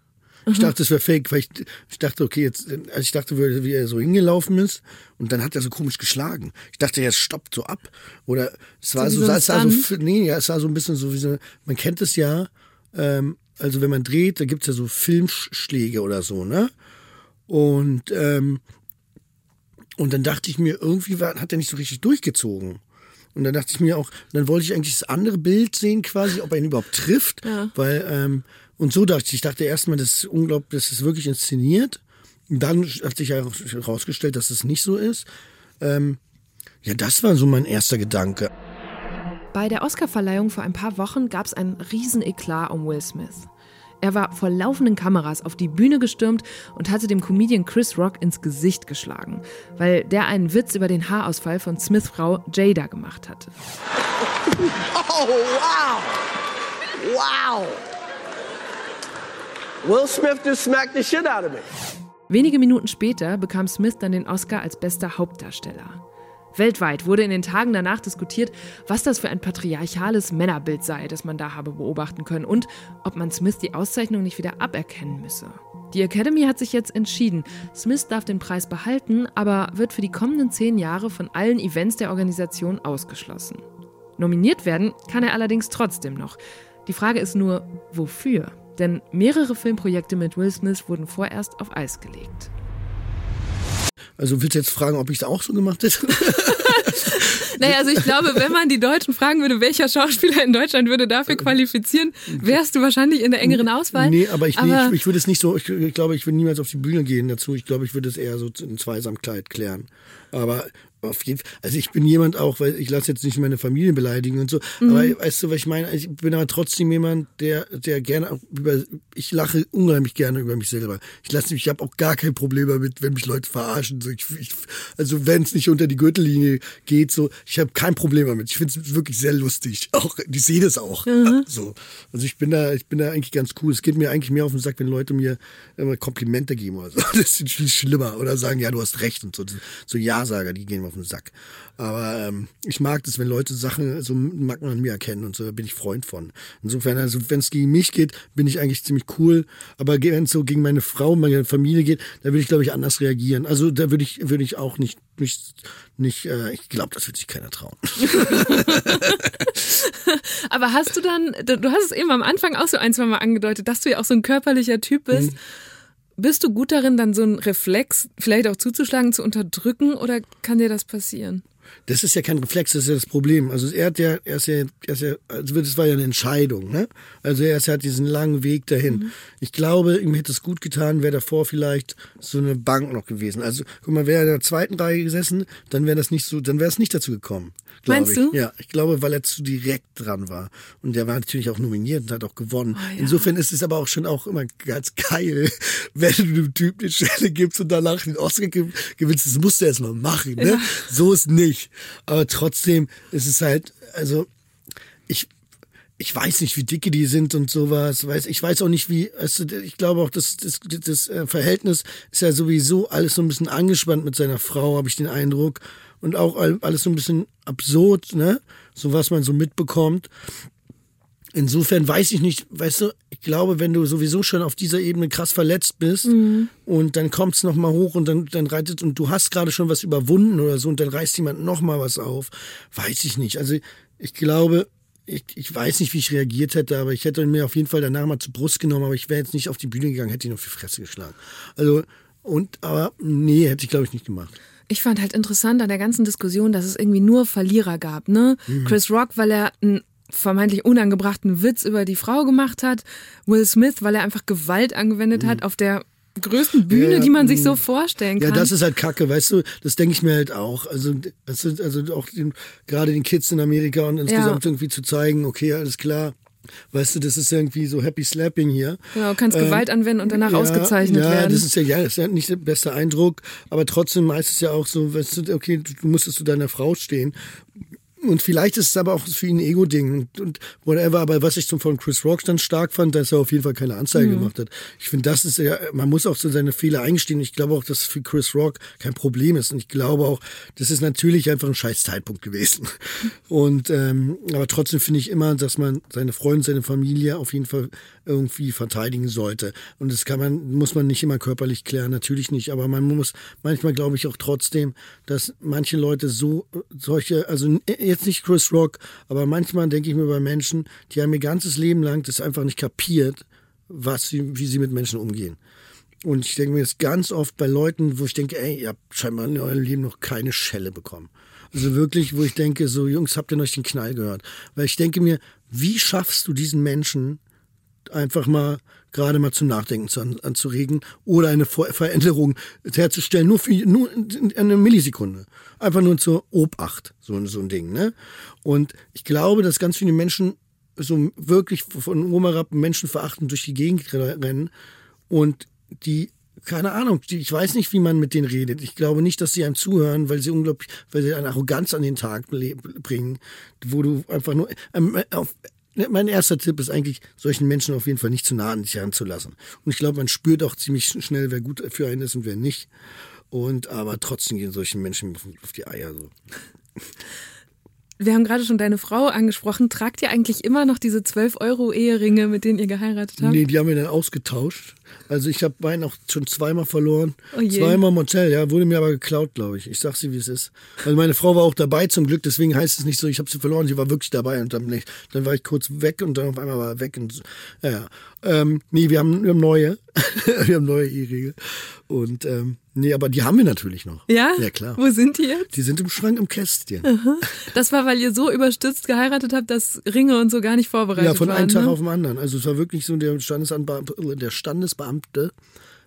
A: Ich dachte, es wäre fake, weil ich, ich dachte, okay, jetzt, also ich dachte, wie er so hingelaufen ist und dann hat er so komisch geschlagen. Ich dachte, er stoppt so ab. Oder es war so, so, es sah so, nee, ja, es sah so ein bisschen so wie so, man kennt es ja, ähm, also wenn man dreht, da gibt's ja so Filmschläge oder so, ne? Und, ähm, und dann dachte ich mir, irgendwie war, hat er nicht so richtig durchgezogen. Und dann dachte ich mir auch, dann wollte ich eigentlich das andere Bild sehen, quasi, ob er ihn überhaupt trifft. Ja. Weil, ähm, und so dachte ich, ich dachte erstmal, das ist unglaublich, das ist wirklich inszeniert. Und dann hat sich herausgestellt, dass es nicht so ist. Ähm, ja, das war so mein erster Gedanke.
B: Bei der Oscarverleihung vor ein paar Wochen gab es einen riesen Eklat um Will Smith. Er war vor laufenden Kameras auf die Bühne gestürmt und hatte dem Comedian Chris Rock ins Gesicht geschlagen, weil der einen Witz über den Haarausfall von Smiths Frau Jada gemacht hatte. Oh, wow! Wow! Will Smith just smacked the shit out of me. Wenige Minuten später bekam Smith dann den Oscar als bester Hauptdarsteller. Weltweit wurde in den Tagen danach diskutiert, was das für ein patriarchales Männerbild sei, das man da habe beobachten können und ob man Smith die Auszeichnung nicht wieder aberkennen müsse. Die Academy hat sich jetzt entschieden. Smith darf den Preis behalten, aber wird für die kommenden zehn Jahre von allen Events der Organisation ausgeschlossen. Nominiert werden kann er allerdings trotzdem noch. Die Frage ist nur, wofür? Denn mehrere Filmprojekte mit Will Smith wurden vorerst auf Eis gelegt.
A: Also willst du jetzt fragen, ob ich es auch so gemacht hätte?
B: naja, also ich glaube, wenn man die Deutschen fragen würde, welcher Schauspieler in Deutschland würde dafür qualifizieren, wärst du wahrscheinlich in der engeren Auswahl.
A: Nee, aber ich, aber ich, ich würde es nicht so, ich, ich, glaube, ich würde niemals auf die Bühne gehen dazu. Ich glaube, ich würde es eher so in Zweisamkeit klären. Aber auf jeden Fall. Also ich bin jemand auch, weil ich lasse jetzt nicht meine Familie beleidigen und so. Mhm. Aber weißt du, was ich meine? Ich bin aber trotzdem jemand, der, der gerne auch über, ich lache unheimlich gerne über mich selber. Ich lasse mich, ich habe auch gar kein Problem damit, wenn mich Leute verarschen. So, ich, ich, also wenn es nicht unter die Gürtellinie geht, so, ich habe kein Problem damit. Ich finde es wirklich sehr lustig. Auch, ich sehe das auch. Mhm. So. Also ich bin da, ich bin da eigentlich ganz cool. Es geht mir eigentlich mehr auf den Sack, wenn Leute mir immer Komplimente geben oder so. Das ist viel schlimmer. Oder sagen, ja, du hast recht und so. So Ja-Sager, die gehen auf den Sack. Aber ähm, ich mag das, wenn Leute Sachen so Macken an mir erkennen und so, da bin ich Freund von. Insofern, also wenn es gegen mich geht, bin ich eigentlich ziemlich cool. Aber wenn es so gegen meine Frau, meine Familie geht, da würde ich, glaube ich, anders reagieren. Also da würde ich, würde ich auch nicht, nicht, nicht äh, ich glaube, das würde sich keiner trauen.
B: Aber hast du dann, du hast es eben am Anfang auch so ein, zwei Mal angedeutet, dass du ja auch so ein körperlicher Typ bist. Mhm. Bist du gut darin, dann so einen Reflex vielleicht auch zuzuschlagen, zu unterdrücken oder kann dir das passieren?
A: Das ist ja kein Reflex, das ist ja das Problem. Also er hat ja, er ist ja, er ist ja, also das war ja eine Entscheidung, ne? Also er ist- hat diesen langen Weg dahin. Ich glaube, ihm hätte es gut getan, wäre davor vielleicht so eine Bank noch gewesen. Also guck mal, wäre er in der zweiten Reihe gesessen, dann wäre das nicht so, dann wäre es nicht dazu gekommen.
B: Meinst
A: ich.
B: du?
A: Ja, ich glaube, weil er zu direkt dran war. Und der war natürlich auch nominiert und hat auch gewonnen.
B: Ah, ja.
A: Insofern ist es aber auch schon auch immer ganz geil, wenn du dem Typ eine Stelle gibst und danach den Oscar ge- gewinnst. Das musst du erst mal machen, ne? So ist nicht. Aber trotzdem ist es halt, also, ich, ich weiß nicht, wie dicke die sind und sowas. Weiß, ich weiß auch nicht, wie, also ich glaube auch, das, das, das äh, Verhältnis ist ja sowieso alles so ein bisschen angespannt mit seiner Frau, habe ich den Eindruck. Und auch all- alles so ein bisschen absurd, ne? So was man so mitbekommt. Insofern weiß ich nicht, weißt du, ich glaube, wenn du sowieso schon auf dieser Ebene krass verletzt bist und dann kommt's es nochmal hoch und dann, dann reitet und du hast gerade schon was überwunden oder so und dann reißt jemand nochmal was auf, weiß ich nicht. Also ich glaube, ich, ich weiß nicht, wie ich reagiert hätte, aber ich hätte mir auf jeden Fall danach mal zur Brust genommen, aber ich wäre jetzt nicht auf die Bühne gegangen, hätte ihn auf die Fresse geschlagen. Also, und, aber nee, hätte ich glaube ich nicht gemacht.
B: Ich fand halt interessant an der ganzen Diskussion, dass es irgendwie nur Verlierer gab, ne? Chris Rock, weil er einen vermeintlich unangebrachten Witz über die Frau gemacht hat, Will Smith, weil er einfach Gewalt angewendet hat auf der größten Bühne,
A: Ja, ja,
B: die man sich so vorstellen
A: Ja,
B: kann.
A: das ist halt Kacke, weißt du, das denke ich mir halt auch. Also, also auch den, gerade den Kids in Amerika und insgesamt irgendwie zu zeigen, okay, alles klar. Weißt du, das ist irgendwie so Happy Slapping hier.
B: Genau, kannst
A: Ähm,
B: Gewalt anwenden und danach ausgezeichnet
A: ja,
B: werden.
A: das ist ja, ja, das ist ja nicht der beste Eindruck, aber trotzdem meist es ja auch so, weißt du, okay, du musstest zu deiner Frau stehen. Und vielleicht ist es aber auch für ihn ein Ego-Ding und, und whatever. Aber was ich zum von Chris Rock dann stark fand, dass er auf jeden Fall keine Anzeige
B: Mhm.
A: gemacht hat. Ich finde, das ist ja, man muss auch so seine Fehler eingestehen. Ich glaube auch, dass es für Chris Rock kein Problem ist. Und ich glaube auch, das ist natürlich einfach ein scheiß Zeitpunkt gewesen. Und ähm, aber trotzdem finde ich immer, dass man seine Freunde, seine Familie auf jeden Fall irgendwie verteidigen sollte. Und das kann man, muss man nicht immer körperlich klären, natürlich nicht. Aber man muss manchmal glaube ich auch trotzdem, dass manche Leute so solche, also jetzt nicht Chris Rock, aber manchmal denke ich mir bei Menschen, die haben ihr ganzes Leben lang das einfach nicht kapiert, was sie, wie sie mit Menschen umgehen. Und ich denke mir jetzt ganz oft bei Leuten, wo ich denke, ey, ihr habt scheinbar in eurem Leben noch keine Schelle bekommen. Also wirklich, wo ich denke, so Jungs, habt ihr noch nicht den Knall gehört? Weil ich denke mir, wie schaffst du diesen Menschen einfach mal gerade mal zum Nachdenken zu, an, anzuregen oder eine Ver Veränderung herzustellen, nur für nur in eine Millisekunde. Einfach nur zur Obacht, so, so ein Ding. Ne? Und ich glaube, dass ganz viele Menschen so wirklich von oben Menschen verachten durch die Gegend rennen und die keine Ahnung, ich weiß nicht, wie man mit denen redet. Ich glaube nicht, dass sie einem zuhören, weil sie unglaublich, weil sie eine Arroganz an den Tag bringen, wo du einfach nur ähm, mein erster Tipp ist eigentlich, solchen Menschen auf jeden Fall nicht zu nah an sich heranzulassen. Und ich glaube, man spürt auch ziemlich schnell, wer gut für einen ist und wer nicht. Und aber trotzdem gehen solchen Menschen auf die Eier so.
B: Wir haben gerade schon deine Frau angesprochen. Tragt ihr eigentlich immer noch diese 12 Euro Eheringe, mit denen ihr geheiratet habt?
A: Nee, die haben wir dann ausgetauscht. Also ich habe meinen auch schon zweimal verloren.
B: Oh
A: zweimal im Hotel, ja, wurde mir aber geklaut, glaube ich. Ich sag sie, wie es ist. Also meine Frau war auch dabei zum Glück, deswegen heißt es nicht so, ich habe sie verloren, sie war wirklich dabei und dann nicht. Dann war ich kurz weg und dann auf einmal war er weg und ja, ja. Ähm, nee, wir haben, wir haben neue. wir haben neue Eheringe. Und ähm, nee, aber die haben wir natürlich noch.
B: Ja?
A: Ja, klar.
B: Wo sind die jetzt?
A: Die sind im Schrank im Kästchen.
B: Das war, weil ihr so überstürzt geheiratet habt, dass Ringe und so gar nicht vorbereitet
A: Ja, von
B: waren.
A: einem Tag
B: ne?
A: auf den anderen. Also es war wirklich so, der Standesbeamte, der Standesbeamte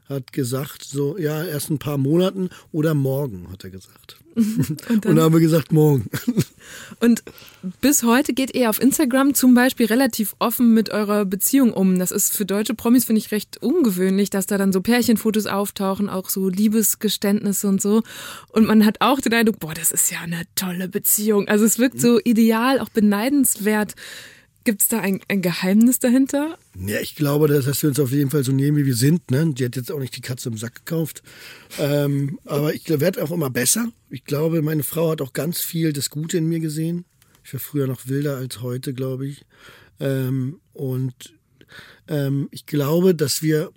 A: hat gesagt, so, ja, erst ein paar Monaten oder morgen, hat er gesagt. Und dann, haben wir gesagt, morgen.
B: Und bis heute geht ihr auf Instagram zum Beispiel relativ offen mit eurer Beziehung um. Das ist für deutsche Promis, finde ich, recht ungewöhnlich, dass da dann so Pärchenfotos auftauchen, auch so Liebesgeständnisse und so. Und man hat auch den Eindruck, boah, das ist ja eine tolle Beziehung. Also es wirkt so ideal, auch beneidenswert. Gibt es da ein, ein Geheimnis dahinter?
A: Ja, ich glaube, dass, dass wir uns auf jeden Fall so nehmen, wie wir sind. Ne? Die hat jetzt auch nicht die Katze im Sack gekauft. Ähm, aber ich werde auch immer besser. Ich glaube, meine Frau hat auch ganz viel das Gute in mir gesehen. Ich war früher noch wilder als heute, glaube ich. Ähm, und ähm, ich glaube, dass wir,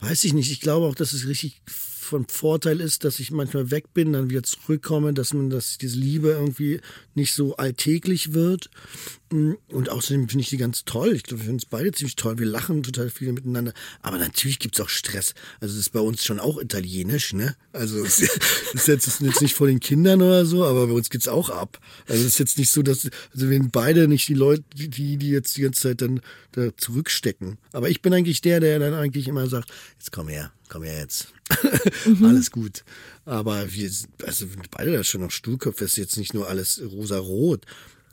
A: weiß ich nicht, ich glaube auch, dass es richtig von Vorteil ist, dass ich manchmal weg bin, dann wieder zurückkomme, dass man, dass diese Liebe irgendwie nicht so alltäglich wird. Und außerdem finde ich die ganz toll. Ich glaube, wir finden es beide ziemlich toll. Wir lachen total viel miteinander. Aber natürlich gibt's auch Stress. Also das ist bei uns schon auch italienisch, ne? Also es ist jetzt, ist jetzt nicht vor den Kindern oder so, aber bei uns geht's auch ab. Also es ist jetzt nicht so, dass also wir beide nicht die Leute, die, die jetzt die ganze Zeit dann da zurückstecken. Aber ich bin eigentlich der, der dann eigentlich immer sagt, jetzt komm her, komm her jetzt. alles gut. Aber wir, also wir sind beide da schon noch Stuhlköpfe. Es ist jetzt nicht nur alles rosa-rot.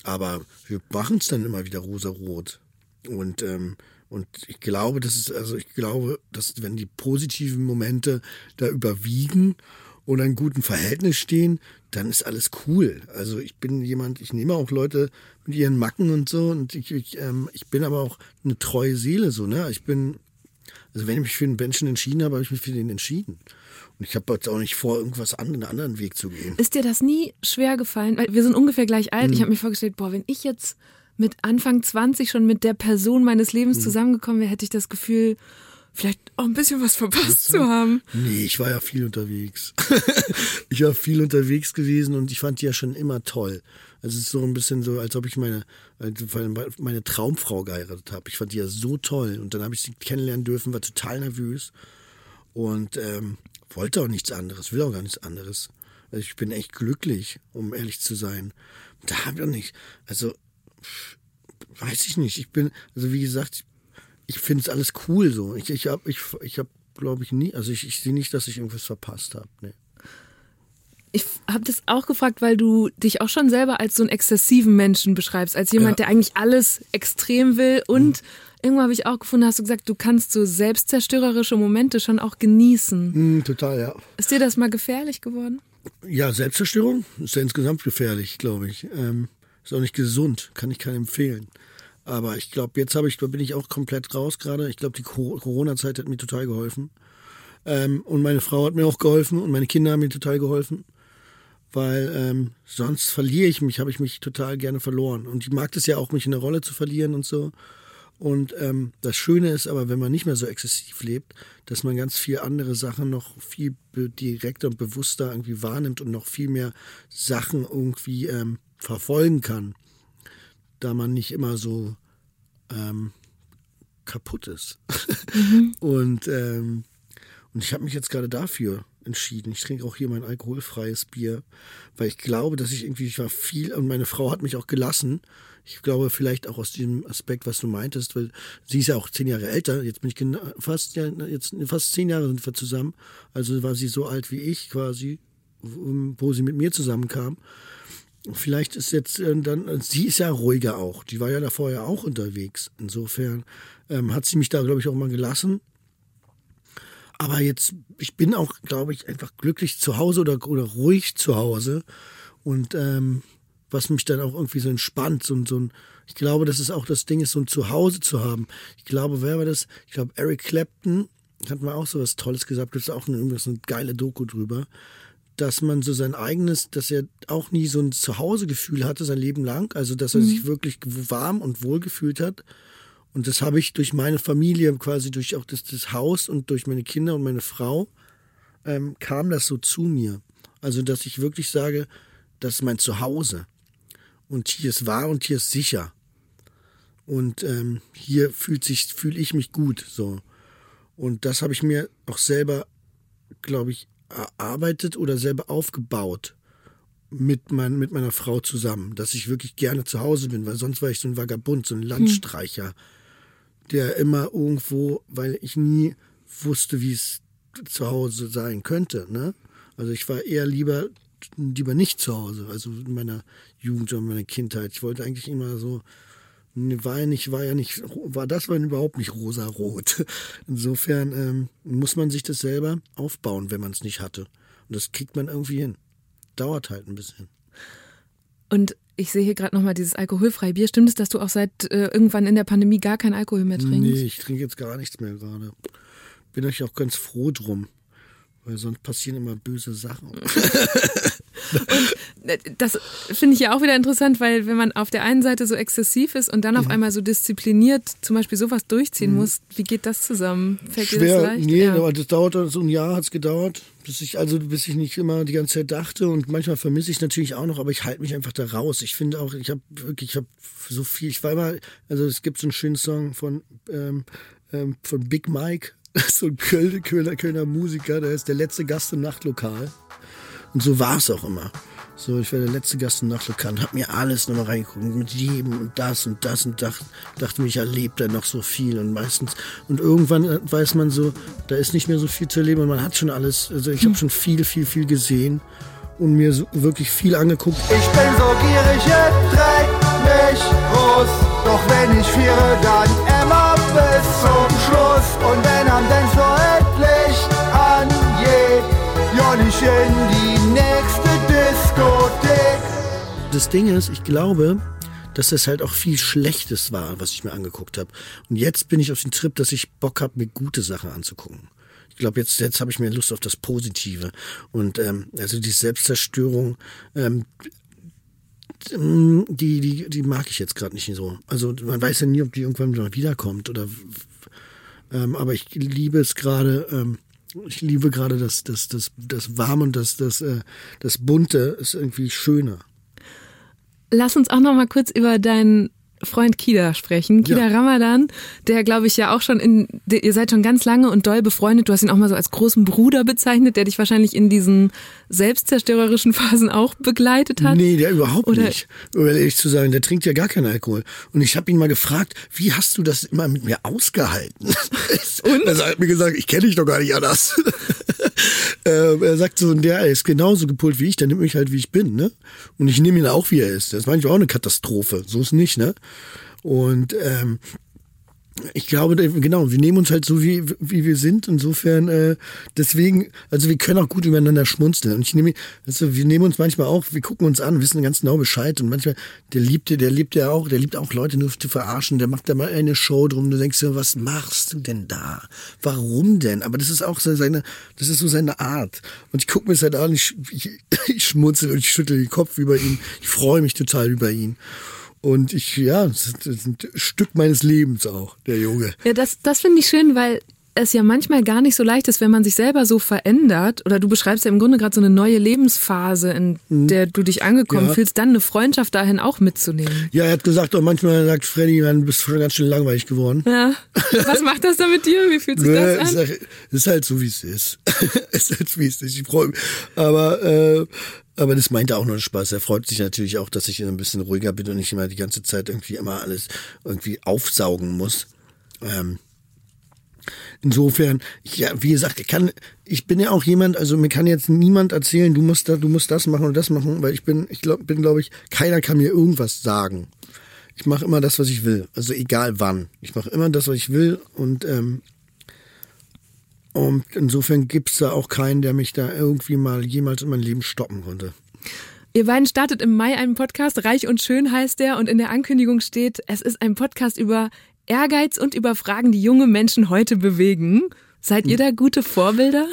A: Aber wir machen es dann immer wieder rosa-rot. Und, ähm, und ich glaube, das ist, also ich glaube, dass wenn die positiven Momente da überwiegen und in guten Verhältnis stehen, dann ist alles cool. Also ich bin jemand, ich nehme auch Leute mit ihren Macken und so und ich, ich, ähm, ich bin aber auch eine treue Seele so, ne? Ich bin, also wenn ich mich für einen Menschen entschieden habe, habe ich mich für den entschieden. Ich habe jetzt auch nicht vor, irgendwas an, einen anderen Weg zu gehen.
B: Ist dir das nie schwer gefallen? Weil wir sind ungefähr gleich alt. Ich habe mir vorgestellt, boah, wenn ich jetzt mit Anfang 20 schon mit der Person meines Lebens zusammengekommen wäre, hätte ich das Gefühl, vielleicht auch ein bisschen was verpasst zu haben.
A: Nee, ich war ja viel unterwegs. ich war viel unterwegs gewesen und ich fand die ja schon immer toll. Also es ist so ein bisschen so, als ob ich meine, meine Traumfrau geheiratet habe. Ich fand die ja so toll und dann habe ich sie kennenlernen dürfen, war total nervös und ähm, wollte auch nichts anderes, will auch gar nichts anderes. Also ich bin echt glücklich, um ehrlich zu sein. Da habe ich auch nicht, also weiß ich nicht. Ich bin, also wie gesagt, ich finde es alles cool so. Ich, ich habe, ich, ich habe, glaube ich, nie, also ich, ich sehe nicht, dass ich irgendwas verpasst habe. Nee.
B: Ich habe das auch gefragt, weil du dich auch schon selber als so einen exzessiven Menschen beschreibst, als jemand,
A: Ja.
B: der eigentlich alles extrem will. Und irgendwann habe ich auch gefunden, hast du gesagt, du kannst so selbstzerstörerische Momente schon auch genießen.
A: Hm, total, ja.
B: Ist dir das mal gefährlich geworden?
A: Ja, Selbstzerstörung ist ja insgesamt gefährlich, glaube ich. Ähm, ist auch nicht gesund, kann ich keinem empfehlen. Aber ich glaube, jetzt habe ich, da bin ich auch komplett raus gerade. Ich glaube, die Co- Corona-Zeit hat mir total geholfen. Ähm, und meine Frau hat mir auch geholfen und meine Kinder haben mir total geholfen. Weil ähm, sonst verliere ich mich, habe ich mich total gerne verloren. Und ich mag das ja auch, mich in der Rolle zu verlieren und so. Und ähm, das Schöne ist aber, wenn man nicht mehr so exzessiv lebt, dass man ganz viel andere Sachen noch viel direkter und bewusster irgendwie wahrnimmt und noch viel mehr Sachen irgendwie ähm, verfolgen kann, da man nicht immer so ähm, kaputt ist. und, ähm, und ich habe mich jetzt gerade dafür entschieden. Ich trinke auch hier mein alkoholfreies Bier, weil ich glaube, dass ich irgendwie, ich war viel und meine Frau hat mich auch gelassen. Ich glaube, vielleicht auch aus diesem Aspekt, was du meintest, weil sie ist ja auch zehn Jahre älter. Jetzt bin ich fast, ja, jetzt fast zehn Jahre sind wir zusammen. Also war sie so alt wie ich quasi, wo sie mit mir zusammenkam. Vielleicht ist jetzt äh, dann, sie ist ja ruhiger auch. Die war ja da vorher auch unterwegs. Insofern ähm, hat sie mich da, glaube ich, auch mal gelassen. Aber jetzt, ich bin auch, glaube ich, einfach glücklich zu Hause oder, oder ruhig zu Hause. Und ähm, was mich dann auch irgendwie so entspannt. So, ein- so ein, ich glaube, dass es auch das Ding ist, so ein Zuhause zu haben. Ich glaube, wer war das? Ich glaube, Eric Clapton hat mal auch so was Tolles gesagt. Gibt es auch eine, übrigens eine geile Doku drüber. Dass man so sein eigenes, dass er auch nie so ein Zuhausegefühl hatte sein Leben lang. Also, dass er sich wirklich warm und wohl gefühlt hat. Und das habe ich durch meine Familie, quasi durch auch das, das Haus und durch meine Kinder und meine Frau, ähm, kam das so zu mir. Also, dass ich wirklich sage, das ist mein Zuhause. Und hier ist wahr und hier ist sicher. Und ähm, hier fühlt sich, fühle ich mich gut. So. Und das habe ich mir auch selber, glaube ich, erarbeitet oder selber aufgebaut mit, mein, mit meiner Frau zusammen, dass ich wirklich gerne zu Hause bin, weil sonst war ich so ein Vagabund, so ein Landstreicher, der immer irgendwo, weil ich nie wusste, wie es zu Hause sein könnte. Ne? Also ich war eher lieber lieber nicht zu Hause, also in meiner Jugend und meiner Kindheit. Ich wollte eigentlich immer so, nee, war ja nicht, war ja nicht, war das war überhaupt nicht rosa-rot. Insofern ähm, muss man sich das selber aufbauen, wenn man es nicht hatte. Und das kriegt man irgendwie hin. Dauert halt ein bisschen.
B: Und ich sehe hier gerade nochmal dieses alkoholfreie Bier. Stimmt es, dass du auch seit äh, irgendwann in der Pandemie gar kein Alkohol mehr trinkst?
A: Nee, ich trinke jetzt gar nichts mehr gerade. Bin euch auch ganz froh drum. Weil sonst passieren immer böse Sachen.
B: Und äh, das finde ich ja auch wieder interessant, weil wenn man auf der einen Seite so exzessiv ist und dann auf einmal so diszipliniert zum Beispiel sowas durchziehen muss, wie geht das zusammen? Fällt dir das
A: Schwer,
B: leicht?
A: nee,
B: ja.
A: aber das dauert so ein Jahr hat's gedauert, bis ich also bis ich nicht immer die ganze Zeit dachte und manchmal vermisse ich natürlich auch noch, aber ich halte mich einfach da raus. Ich finde auch, ich habe wirklich, ich habe so viel. Ich war immer, also es gibt so einen schönen Song von ähm, ähm, von Big Mike, so ein Kölner, Kölner, Kölner Musiker, der ist der letzte Gast im Nachtlokal und so war es auch immer. So, ich war der letzte Gast im Nachtlokal und hab mir alles nochmal reingeguckt, mit jedem und das und das und dachte, dachte mir, ich erlebe da noch so viel und meistens, und irgendwann äh, weiß man so, da ist nicht mehr so viel zu erleben und man hat schon alles, also ich habe schon viel, viel, viel gesehen und mir so wirklich viel angeguckt.
G: Ich bin so gierig, es trägt mich groß. Doch wenn ich friere, dann immer bis zum Schluss. Und wenn am Dancefloor das Licht angeht, ja nicht in
A: Das Ding ist, ich glaube, dass das halt auch viel Schlechtes war, was ich mir angeguckt habe. Und jetzt bin ich auf den Trip, dass ich Bock habe, mir gute Sachen anzugucken. Ich glaube, jetzt, jetzt habe ich mehr Lust auf das Positive. Und ähm, also die Selbstzerstörung, ähm, die, die, die mag ich jetzt gerade nicht so. Also man weiß ja nie, ob die irgendwann mal wiederkommt. Oder, ähm, aber ich liebe es gerade. Ähm, ich liebe gerade das, das, das, das Warm und das, das, äh, das Bunte ist irgendwie schöner.
B: Lass uns auch noch mal kurz über deinen Freund Kida sprechen. Kida
A: Ja.
B: Ramadan, der glaube ich ja auch schon in, ihr seid schon ganz lange und doll befreundet. Du hast ihn auch mal so als großen Bruder bezeichnet, der dich wahrscheinlich in diesen selbstzerstörerischen Phasen auch begleitet hat.
A: Nee, der überhaupt
B: Oder-
A: nicht. Um ehrlich zu sagen, der trinkt ja gar keinen Alkohol. Und ich habe ihn mal gefragt, wie hast du das immer mit mir ausgehalten? Und? Er hat mir gesagt, ich kenne dich doch gar nicht anders. ähm, er sagt so, der ist genauso gepult wie ich, der nimmt mich halt, wie ich bin. ne? Und ich nehme ihn auch, wie er ist. Das ist manchmal auch eine Katastrophe. So ist nicht, ne? Und ähm, ich glaube, genau, wir nehmen uns halt so, wie, wie wir sind. Insofern, äh, deswegen, also wir können auch gut übereinander schmunzeln. Und ich nehme, also wir nehmen uns manchmal auch, wir gucken uns an, wissen ganz genau Bescheid. Und manchmal, der liebt, der liebt ja auch, der liebt auch Leute nur zu verarschen. Der macht da mal eine Show drum. Du denkst dir, was machst du denn da? Warum denn? Aber das ist auch so seine, das ist so seine Art. Und ich gucke mir das halt an, ich, ich, ich schmunzel und ich schüttel den Kopf über ihn. Ich freue mich total über ihn. Und ich, ja, das ist ein Stück meines Lebens auch, der Junge.
B: Ja, das, das finde ich schön, weil es ja manchmal gar nicht so leicht ist, wenn man sich selber so verändert. Oder du beschreibst ja im Grunde gerade so eine neue Lebensphase, in der du dich angekommen
A: Mhm. Ja.
B: fühlst, dann eine Freundschaft dahin auch mitzunehmen.
A: Ja, er hat gesagt, auch manchmal sagt Freddy, man bist schon ganz schön langweilig geworden.
B: Ja. Was macht das da mit dir? Wie fühlt sich das an?
A: ist halt so, wie es ist. ist halt, wie es ist. Ich freue mich. Aber, äh, aber das meint er auch nur Spaß. Er freut sich natürlich auch, dass ich ein bisschen ruhiger bin und nicht immer die ganze Zeit irgendwie immer alles irgendwie aufsaugen muss. Ähm, Insofern, ich, ja, wie gesagt, ich kann, ich bin ja auch jemand, also mir kann jetzt niemand erzählen, du musst da, du musst das machen und das machen, weil ich bin, ich glaub, bin, glaube ich, keiner kann mir irgendwas sagen. Ich mache immer das, was ich will, also egal wann. Ich mache immer das, was ich will und ähm, und insofern gibt's da auch keinen, der mich da irgendwie mal jemals in meinem Leben stoppen konnte.
B: Ihr beiden startet im Mai einen Podcast, Reich und Schön heißt der, und in der Ankündigung steht, es ist ein Podcast über Ehrgeiz und über Fragen, die junge Menschen heute bewegen. Seid ihr da gute Vorbilder?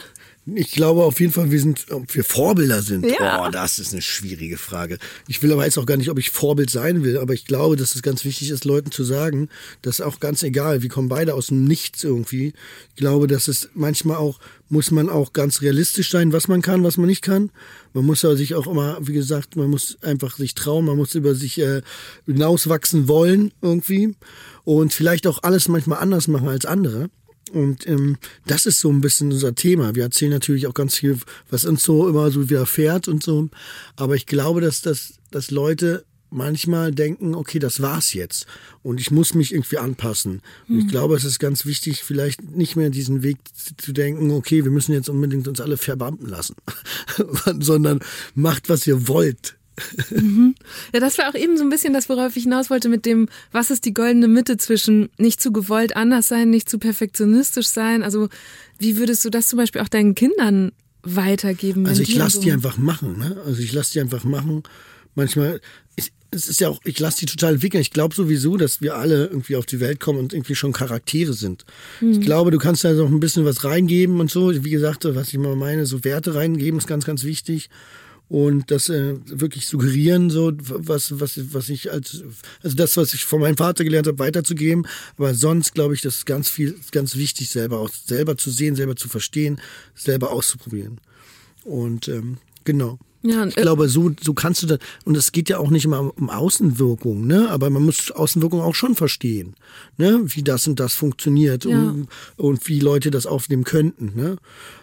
A: Ich glaube auf jeden Fall, wir sind, ob wir Vorbilder sind.
B: Ja.
A: Oh, das ist eine schwierige Frage. Ich will aber jetzt auch gar nicht, ob ich Vorbild sein will, aber ich glaube, dass es ganz wichtig ist, Leuten zu sagen, dass auch ganz egal, wir kommen beide aus dem Nichts irgendwie. Ich glaube, dass es manchmal auch, muss man auch ganz realistisch sein, was man kann, was man nicht kann. Man muss aber sich auch immer, wie gesagt, man muss einfach sich trauen, man muss über sich äh, hinauswachsen wollen irgendwie und vielleicht auch alles manchmal anders machen als andere. Und ähm, das ist so ein bisschen unser Thema. Wir erzählen natürlich auch ganz viel, was uns so immer so widerfährt und so. Aber ich glaube, dass, dass, dass Leute manchmal denken, okay, das war's jetzt. Und ich muss mich irgendwie anpassen. Und ich glaube, es ist ganz wichtig, vielleicht nicht mehr diesen Weg zu- zu denken, okay, wir müssen jetzt unbedingt uns alle verbeamten lassen. Sondern macht, was ihr wollt.
B: Ja, das war auch eben so ein bisschen das, worauf ich hinaus wollte mit dem, was ist die goldene Mitte zwischen nicht zu gewollt anders sein, nicht zu perfektionistisch sein. Also wie würdest du das zum Beispiel auch deinen Kindern weitergeben?
A: Also ich lasse
B: so-
A: die einfach machen. Ne? Also ich lasse die einfach machen. Manchmal, ich, es ist ja auch, ich lasse die total entwickeln. Ich glaube sowieso, dass wir alle irgendwie auf die Welt kommen und irgendwie schon Charaktere sind. Ich glaube, du kannst da noch ein bisschen was reingeben und so. Wie gesagt, was ich mal meine, so Werte reingeben ist ganz, ganz wichtig. Und das äh, wirklich suggerieren, so was, was, was ich als, also das, was ich von meinem Vater gelernt habe, weiterzugeben. Aber sonst glaube ich, das ist ganz viel, ganz wichtig, selber auch selber zu sehen, selber zu verstehen, selber auszuprobieren. Und ähm, genau.
B: Ja,
A: ich glaube, so, so kannst du das, und es geht ja auch nicht immer um Außenwirkung, ne? Aber man muss Außenwirkung auch schon verstehen, ne? Wie das und das funktioniert
B: Ja.
A: und, und wie Leute das aufnehmen könnten, ne?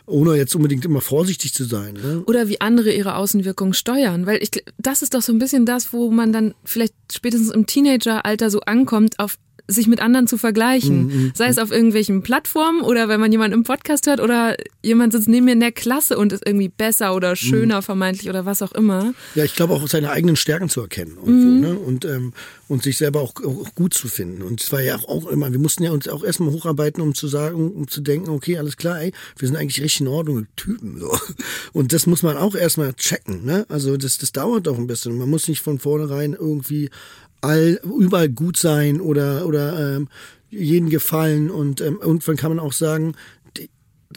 A: Ohne jetzt unbedingt immer vorsichtig zu sein, ne?
B: Oder wie andere ihre Außenwirkung steuern. Weil ich, das ist doch so ein bisschen das, wo man dann vielleicht spätestens im Teenageralter so ankommt, auf sich mit anderen zu vergleichen. Sei es auf irgendwelchen Plattformen oder wenn man jemanden im Podcast hört oder jemand sitzt neben mir in der Klasse und ist irgendwie besser oder schöner vermeintlich oder was auch immer.
A: Ja, ich glaube auch seine eigenen Stärken zu erkennen irgendwo, ne? Und, ähm, und sich selber auch, auch gut zu finden. Und es war ja auch immer, wir mussten ja uns auch erstmal hocharbeiten, um zu sagen, um zu denken, okay, alles klar, ey, wir sind eigentlich richtig in Ordnung mit Typen. So. Und das muss man auch erstmal checken, ne? Also das, das dauert auch ein bisschen. Man muss nicht von vornherein irgendwie all, überall gut sein oder, oder ähm, jeden gefallen. Und ähm, irgendwann kann man auch sagen,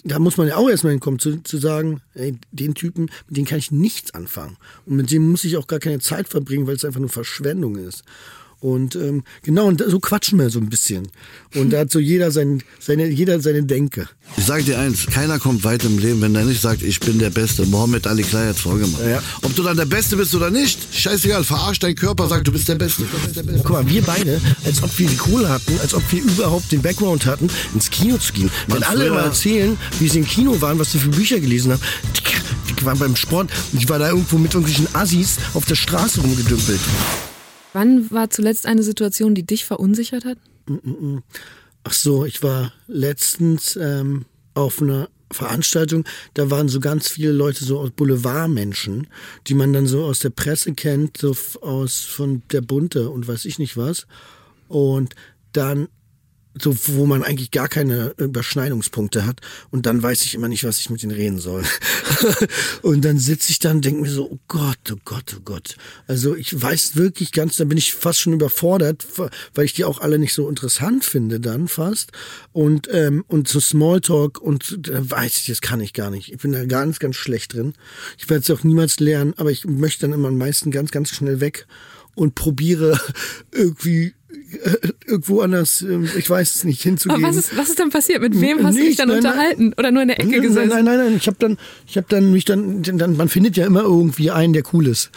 A: da muss man ja auch erstmal hinkommen, zu, zu sagen, ey, den Typen, mit dem kann ich nichts anfangen. Und mit dem muss ich auch gar keine Zeit verbringen, weil es einfach nur Verschwendung ist. Und ähm, genau, und so quatschen wir so ein bisschen. Und da hat so jeder, sein, seine, jeder seine Denke.
H: Ich sage dir eins, keiner kommt weit im Leben, wenn er nicht sagt, ich bin der Beste. Mohammed Ali Klei hat's vorgemacht.
A: Ja.
H: Ob du dann der Beste bist oder nicht, scheißegal, verarsch dein Körper, sag, du bist der Beste.
A: Guck mal, wir beide, als ob wir die Kohle hatten, als ob wir überhaupt den Background hatten, ins Kino zu gehen. Wenn alle immer erzählen, wie sie im Kino waren, was sie für Bücher gelesen haben, die, die waren beim Sport und ich war da irgendwo mit irgendwelchen Assis auf der Straße rumgedümpelt.
B: Wann war zuletzt eine Situation, die dich verunsichert hat?
A: Ach so, ich war letztens ähm, auf einer Veranstaltung, da waren so ganz viele Leute so Boulevardmenschen, die man dann so aus der Presse kennt, so aus von der Bunte und weiß ich nicht was. Und dann so, wo man eigentlich gar keine Überschneidungspunkte hat. Und dann weiß ich immer nicht, was ich mit denen reden soll. und dann sitze ich da und denke mir so, oh Gott, oh Gott, oh Gott. Also ich weiß wirklich ganz, da bin ich fast schon überfordert, weil ich die auch alle nicht so interessant finde dann fast. Und, ähm, und so Smalltalk und da weiß ich, das kann ich gar nicht. Ich bin da ganz, ganz schlecht drin. Ich werde es auch niemals lernen, aber ich möchte dann immer am meisten ganz, ganz schnell weg und probiere irgendwie irgendwo anders, ähm, ich weiß es nicht, hinzugehen.
B: Aber was ist, was ist dann passiert? Mit wem hast du dich dann
A: nein, nein.
B: unterhalten? Oder nur in der Ecke
A: Nein,
B: gesessen?
A: Nein, nein, nein, ich habe dann, ich habe dann mich dann, dann, man findet ja immer irgendwie einen, der cool ist.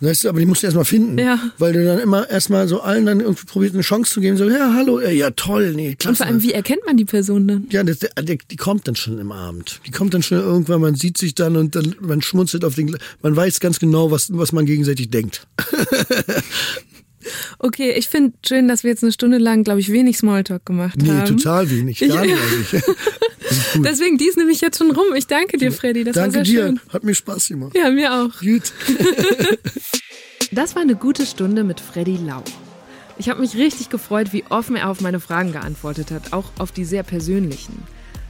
A: Weißt du, aber die musst du erstmal finden.
B: Ja.
A: Weil du dann immer erstmal so allen dann irgendwie probierst, eine Chance zu geben, so, ja, hallo, ja, ja toll, nee, klasse.
B: Und vor allem, wie erkennt man die Person dann?
A: ja, das, der, die kommt dann schon im Abend. Die kommt dann schon irgendwann, man sieht sich dann und dann, man schmunzelt auf den, man weiß ganz genau, was, was man gegenseitig denkt.
B: Okay, ich finde schön, dass wir jetzt eine Stunde lang, glaube ich, wenig Smalltalk gemacht
A: Nee,
B: haben.
A: total wenig, gar nicht eigentlich.
B: Deswegen, die ist nämlich jetzt schon rum. Ich danke dir, Freddy. Das
A: Danke
B: war sehr
A: dir,
B: schön.
A: hat mir Spaß gemacht.
B: Ja, mir auch.
A: Gut.
B: Das war eine gute Stunde mit Freddy Lau. Ich habe mich richtig gefreut, wie offen er auf meine Fragen geantwortet hat, auch auf die sehr persönlichen.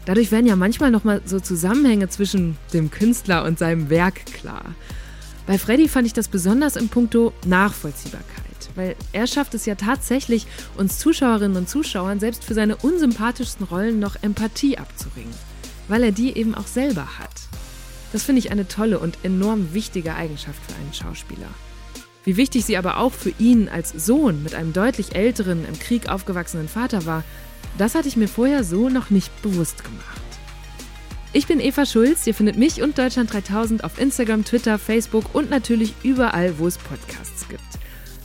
B: Dadurch werden ja manchmal nochmal so Zusammenhänge zwischen dem Künstler und seinem Werk klar. Bei Freddy fand ich das besonders in puncto Nachvollziehbarkeit, weil er schafft es ja tatsächlich, uns Zuschauerinnen und Zuschauern selbst für seine unsympathischsten Rollen noch Empathie abzuringen, weil er die eben auch selber hat. Das finde ich eine tolle und enorm wichtige Eigenschaft für einen Schauspieler. Wie wichtig sie aber auch für ihn als Sohn mit einem deutlich älteren, im Krieg aufgewachsenen Vater war, das hatte ich mir vorher so noch nicht bewusst gemacht. Ich bin Eva Schulz, ihr findet mich und Deutschland 3000 auf Instagram, Twitter, Facebook und natürlich überall, wo es Podcasts gibt.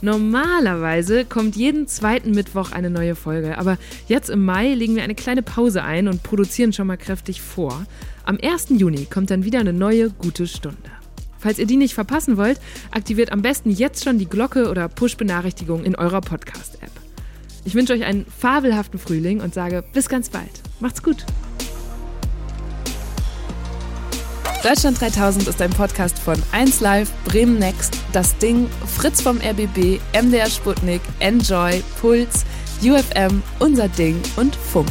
B: Normalerweise kommt jeden zweiten Mittwoch eine neue Folge, aber jetzt im Mai legen wir eine kleine Pause ein und produzieren schon mal kräftig vor. Am 1. Juni kommt dann wieder eine neue gute Stunde. Falls ihr die nicht verpassen wollt, aktiviert am besten jetzt schon die Glocke oder Push-Benachrichtigung in eurer Podcast-App. Ich wünsche euch einen fabelhaften Frühling und sage bis ganz bald. Macht's gut. Deutschland 3000 ist ein Podcast von 1Live, Bremen Next, Das Ding, Fritz vom RBB, MDR Sputnik, Enjoy, Puls, UFM, Unser Ding und Funk.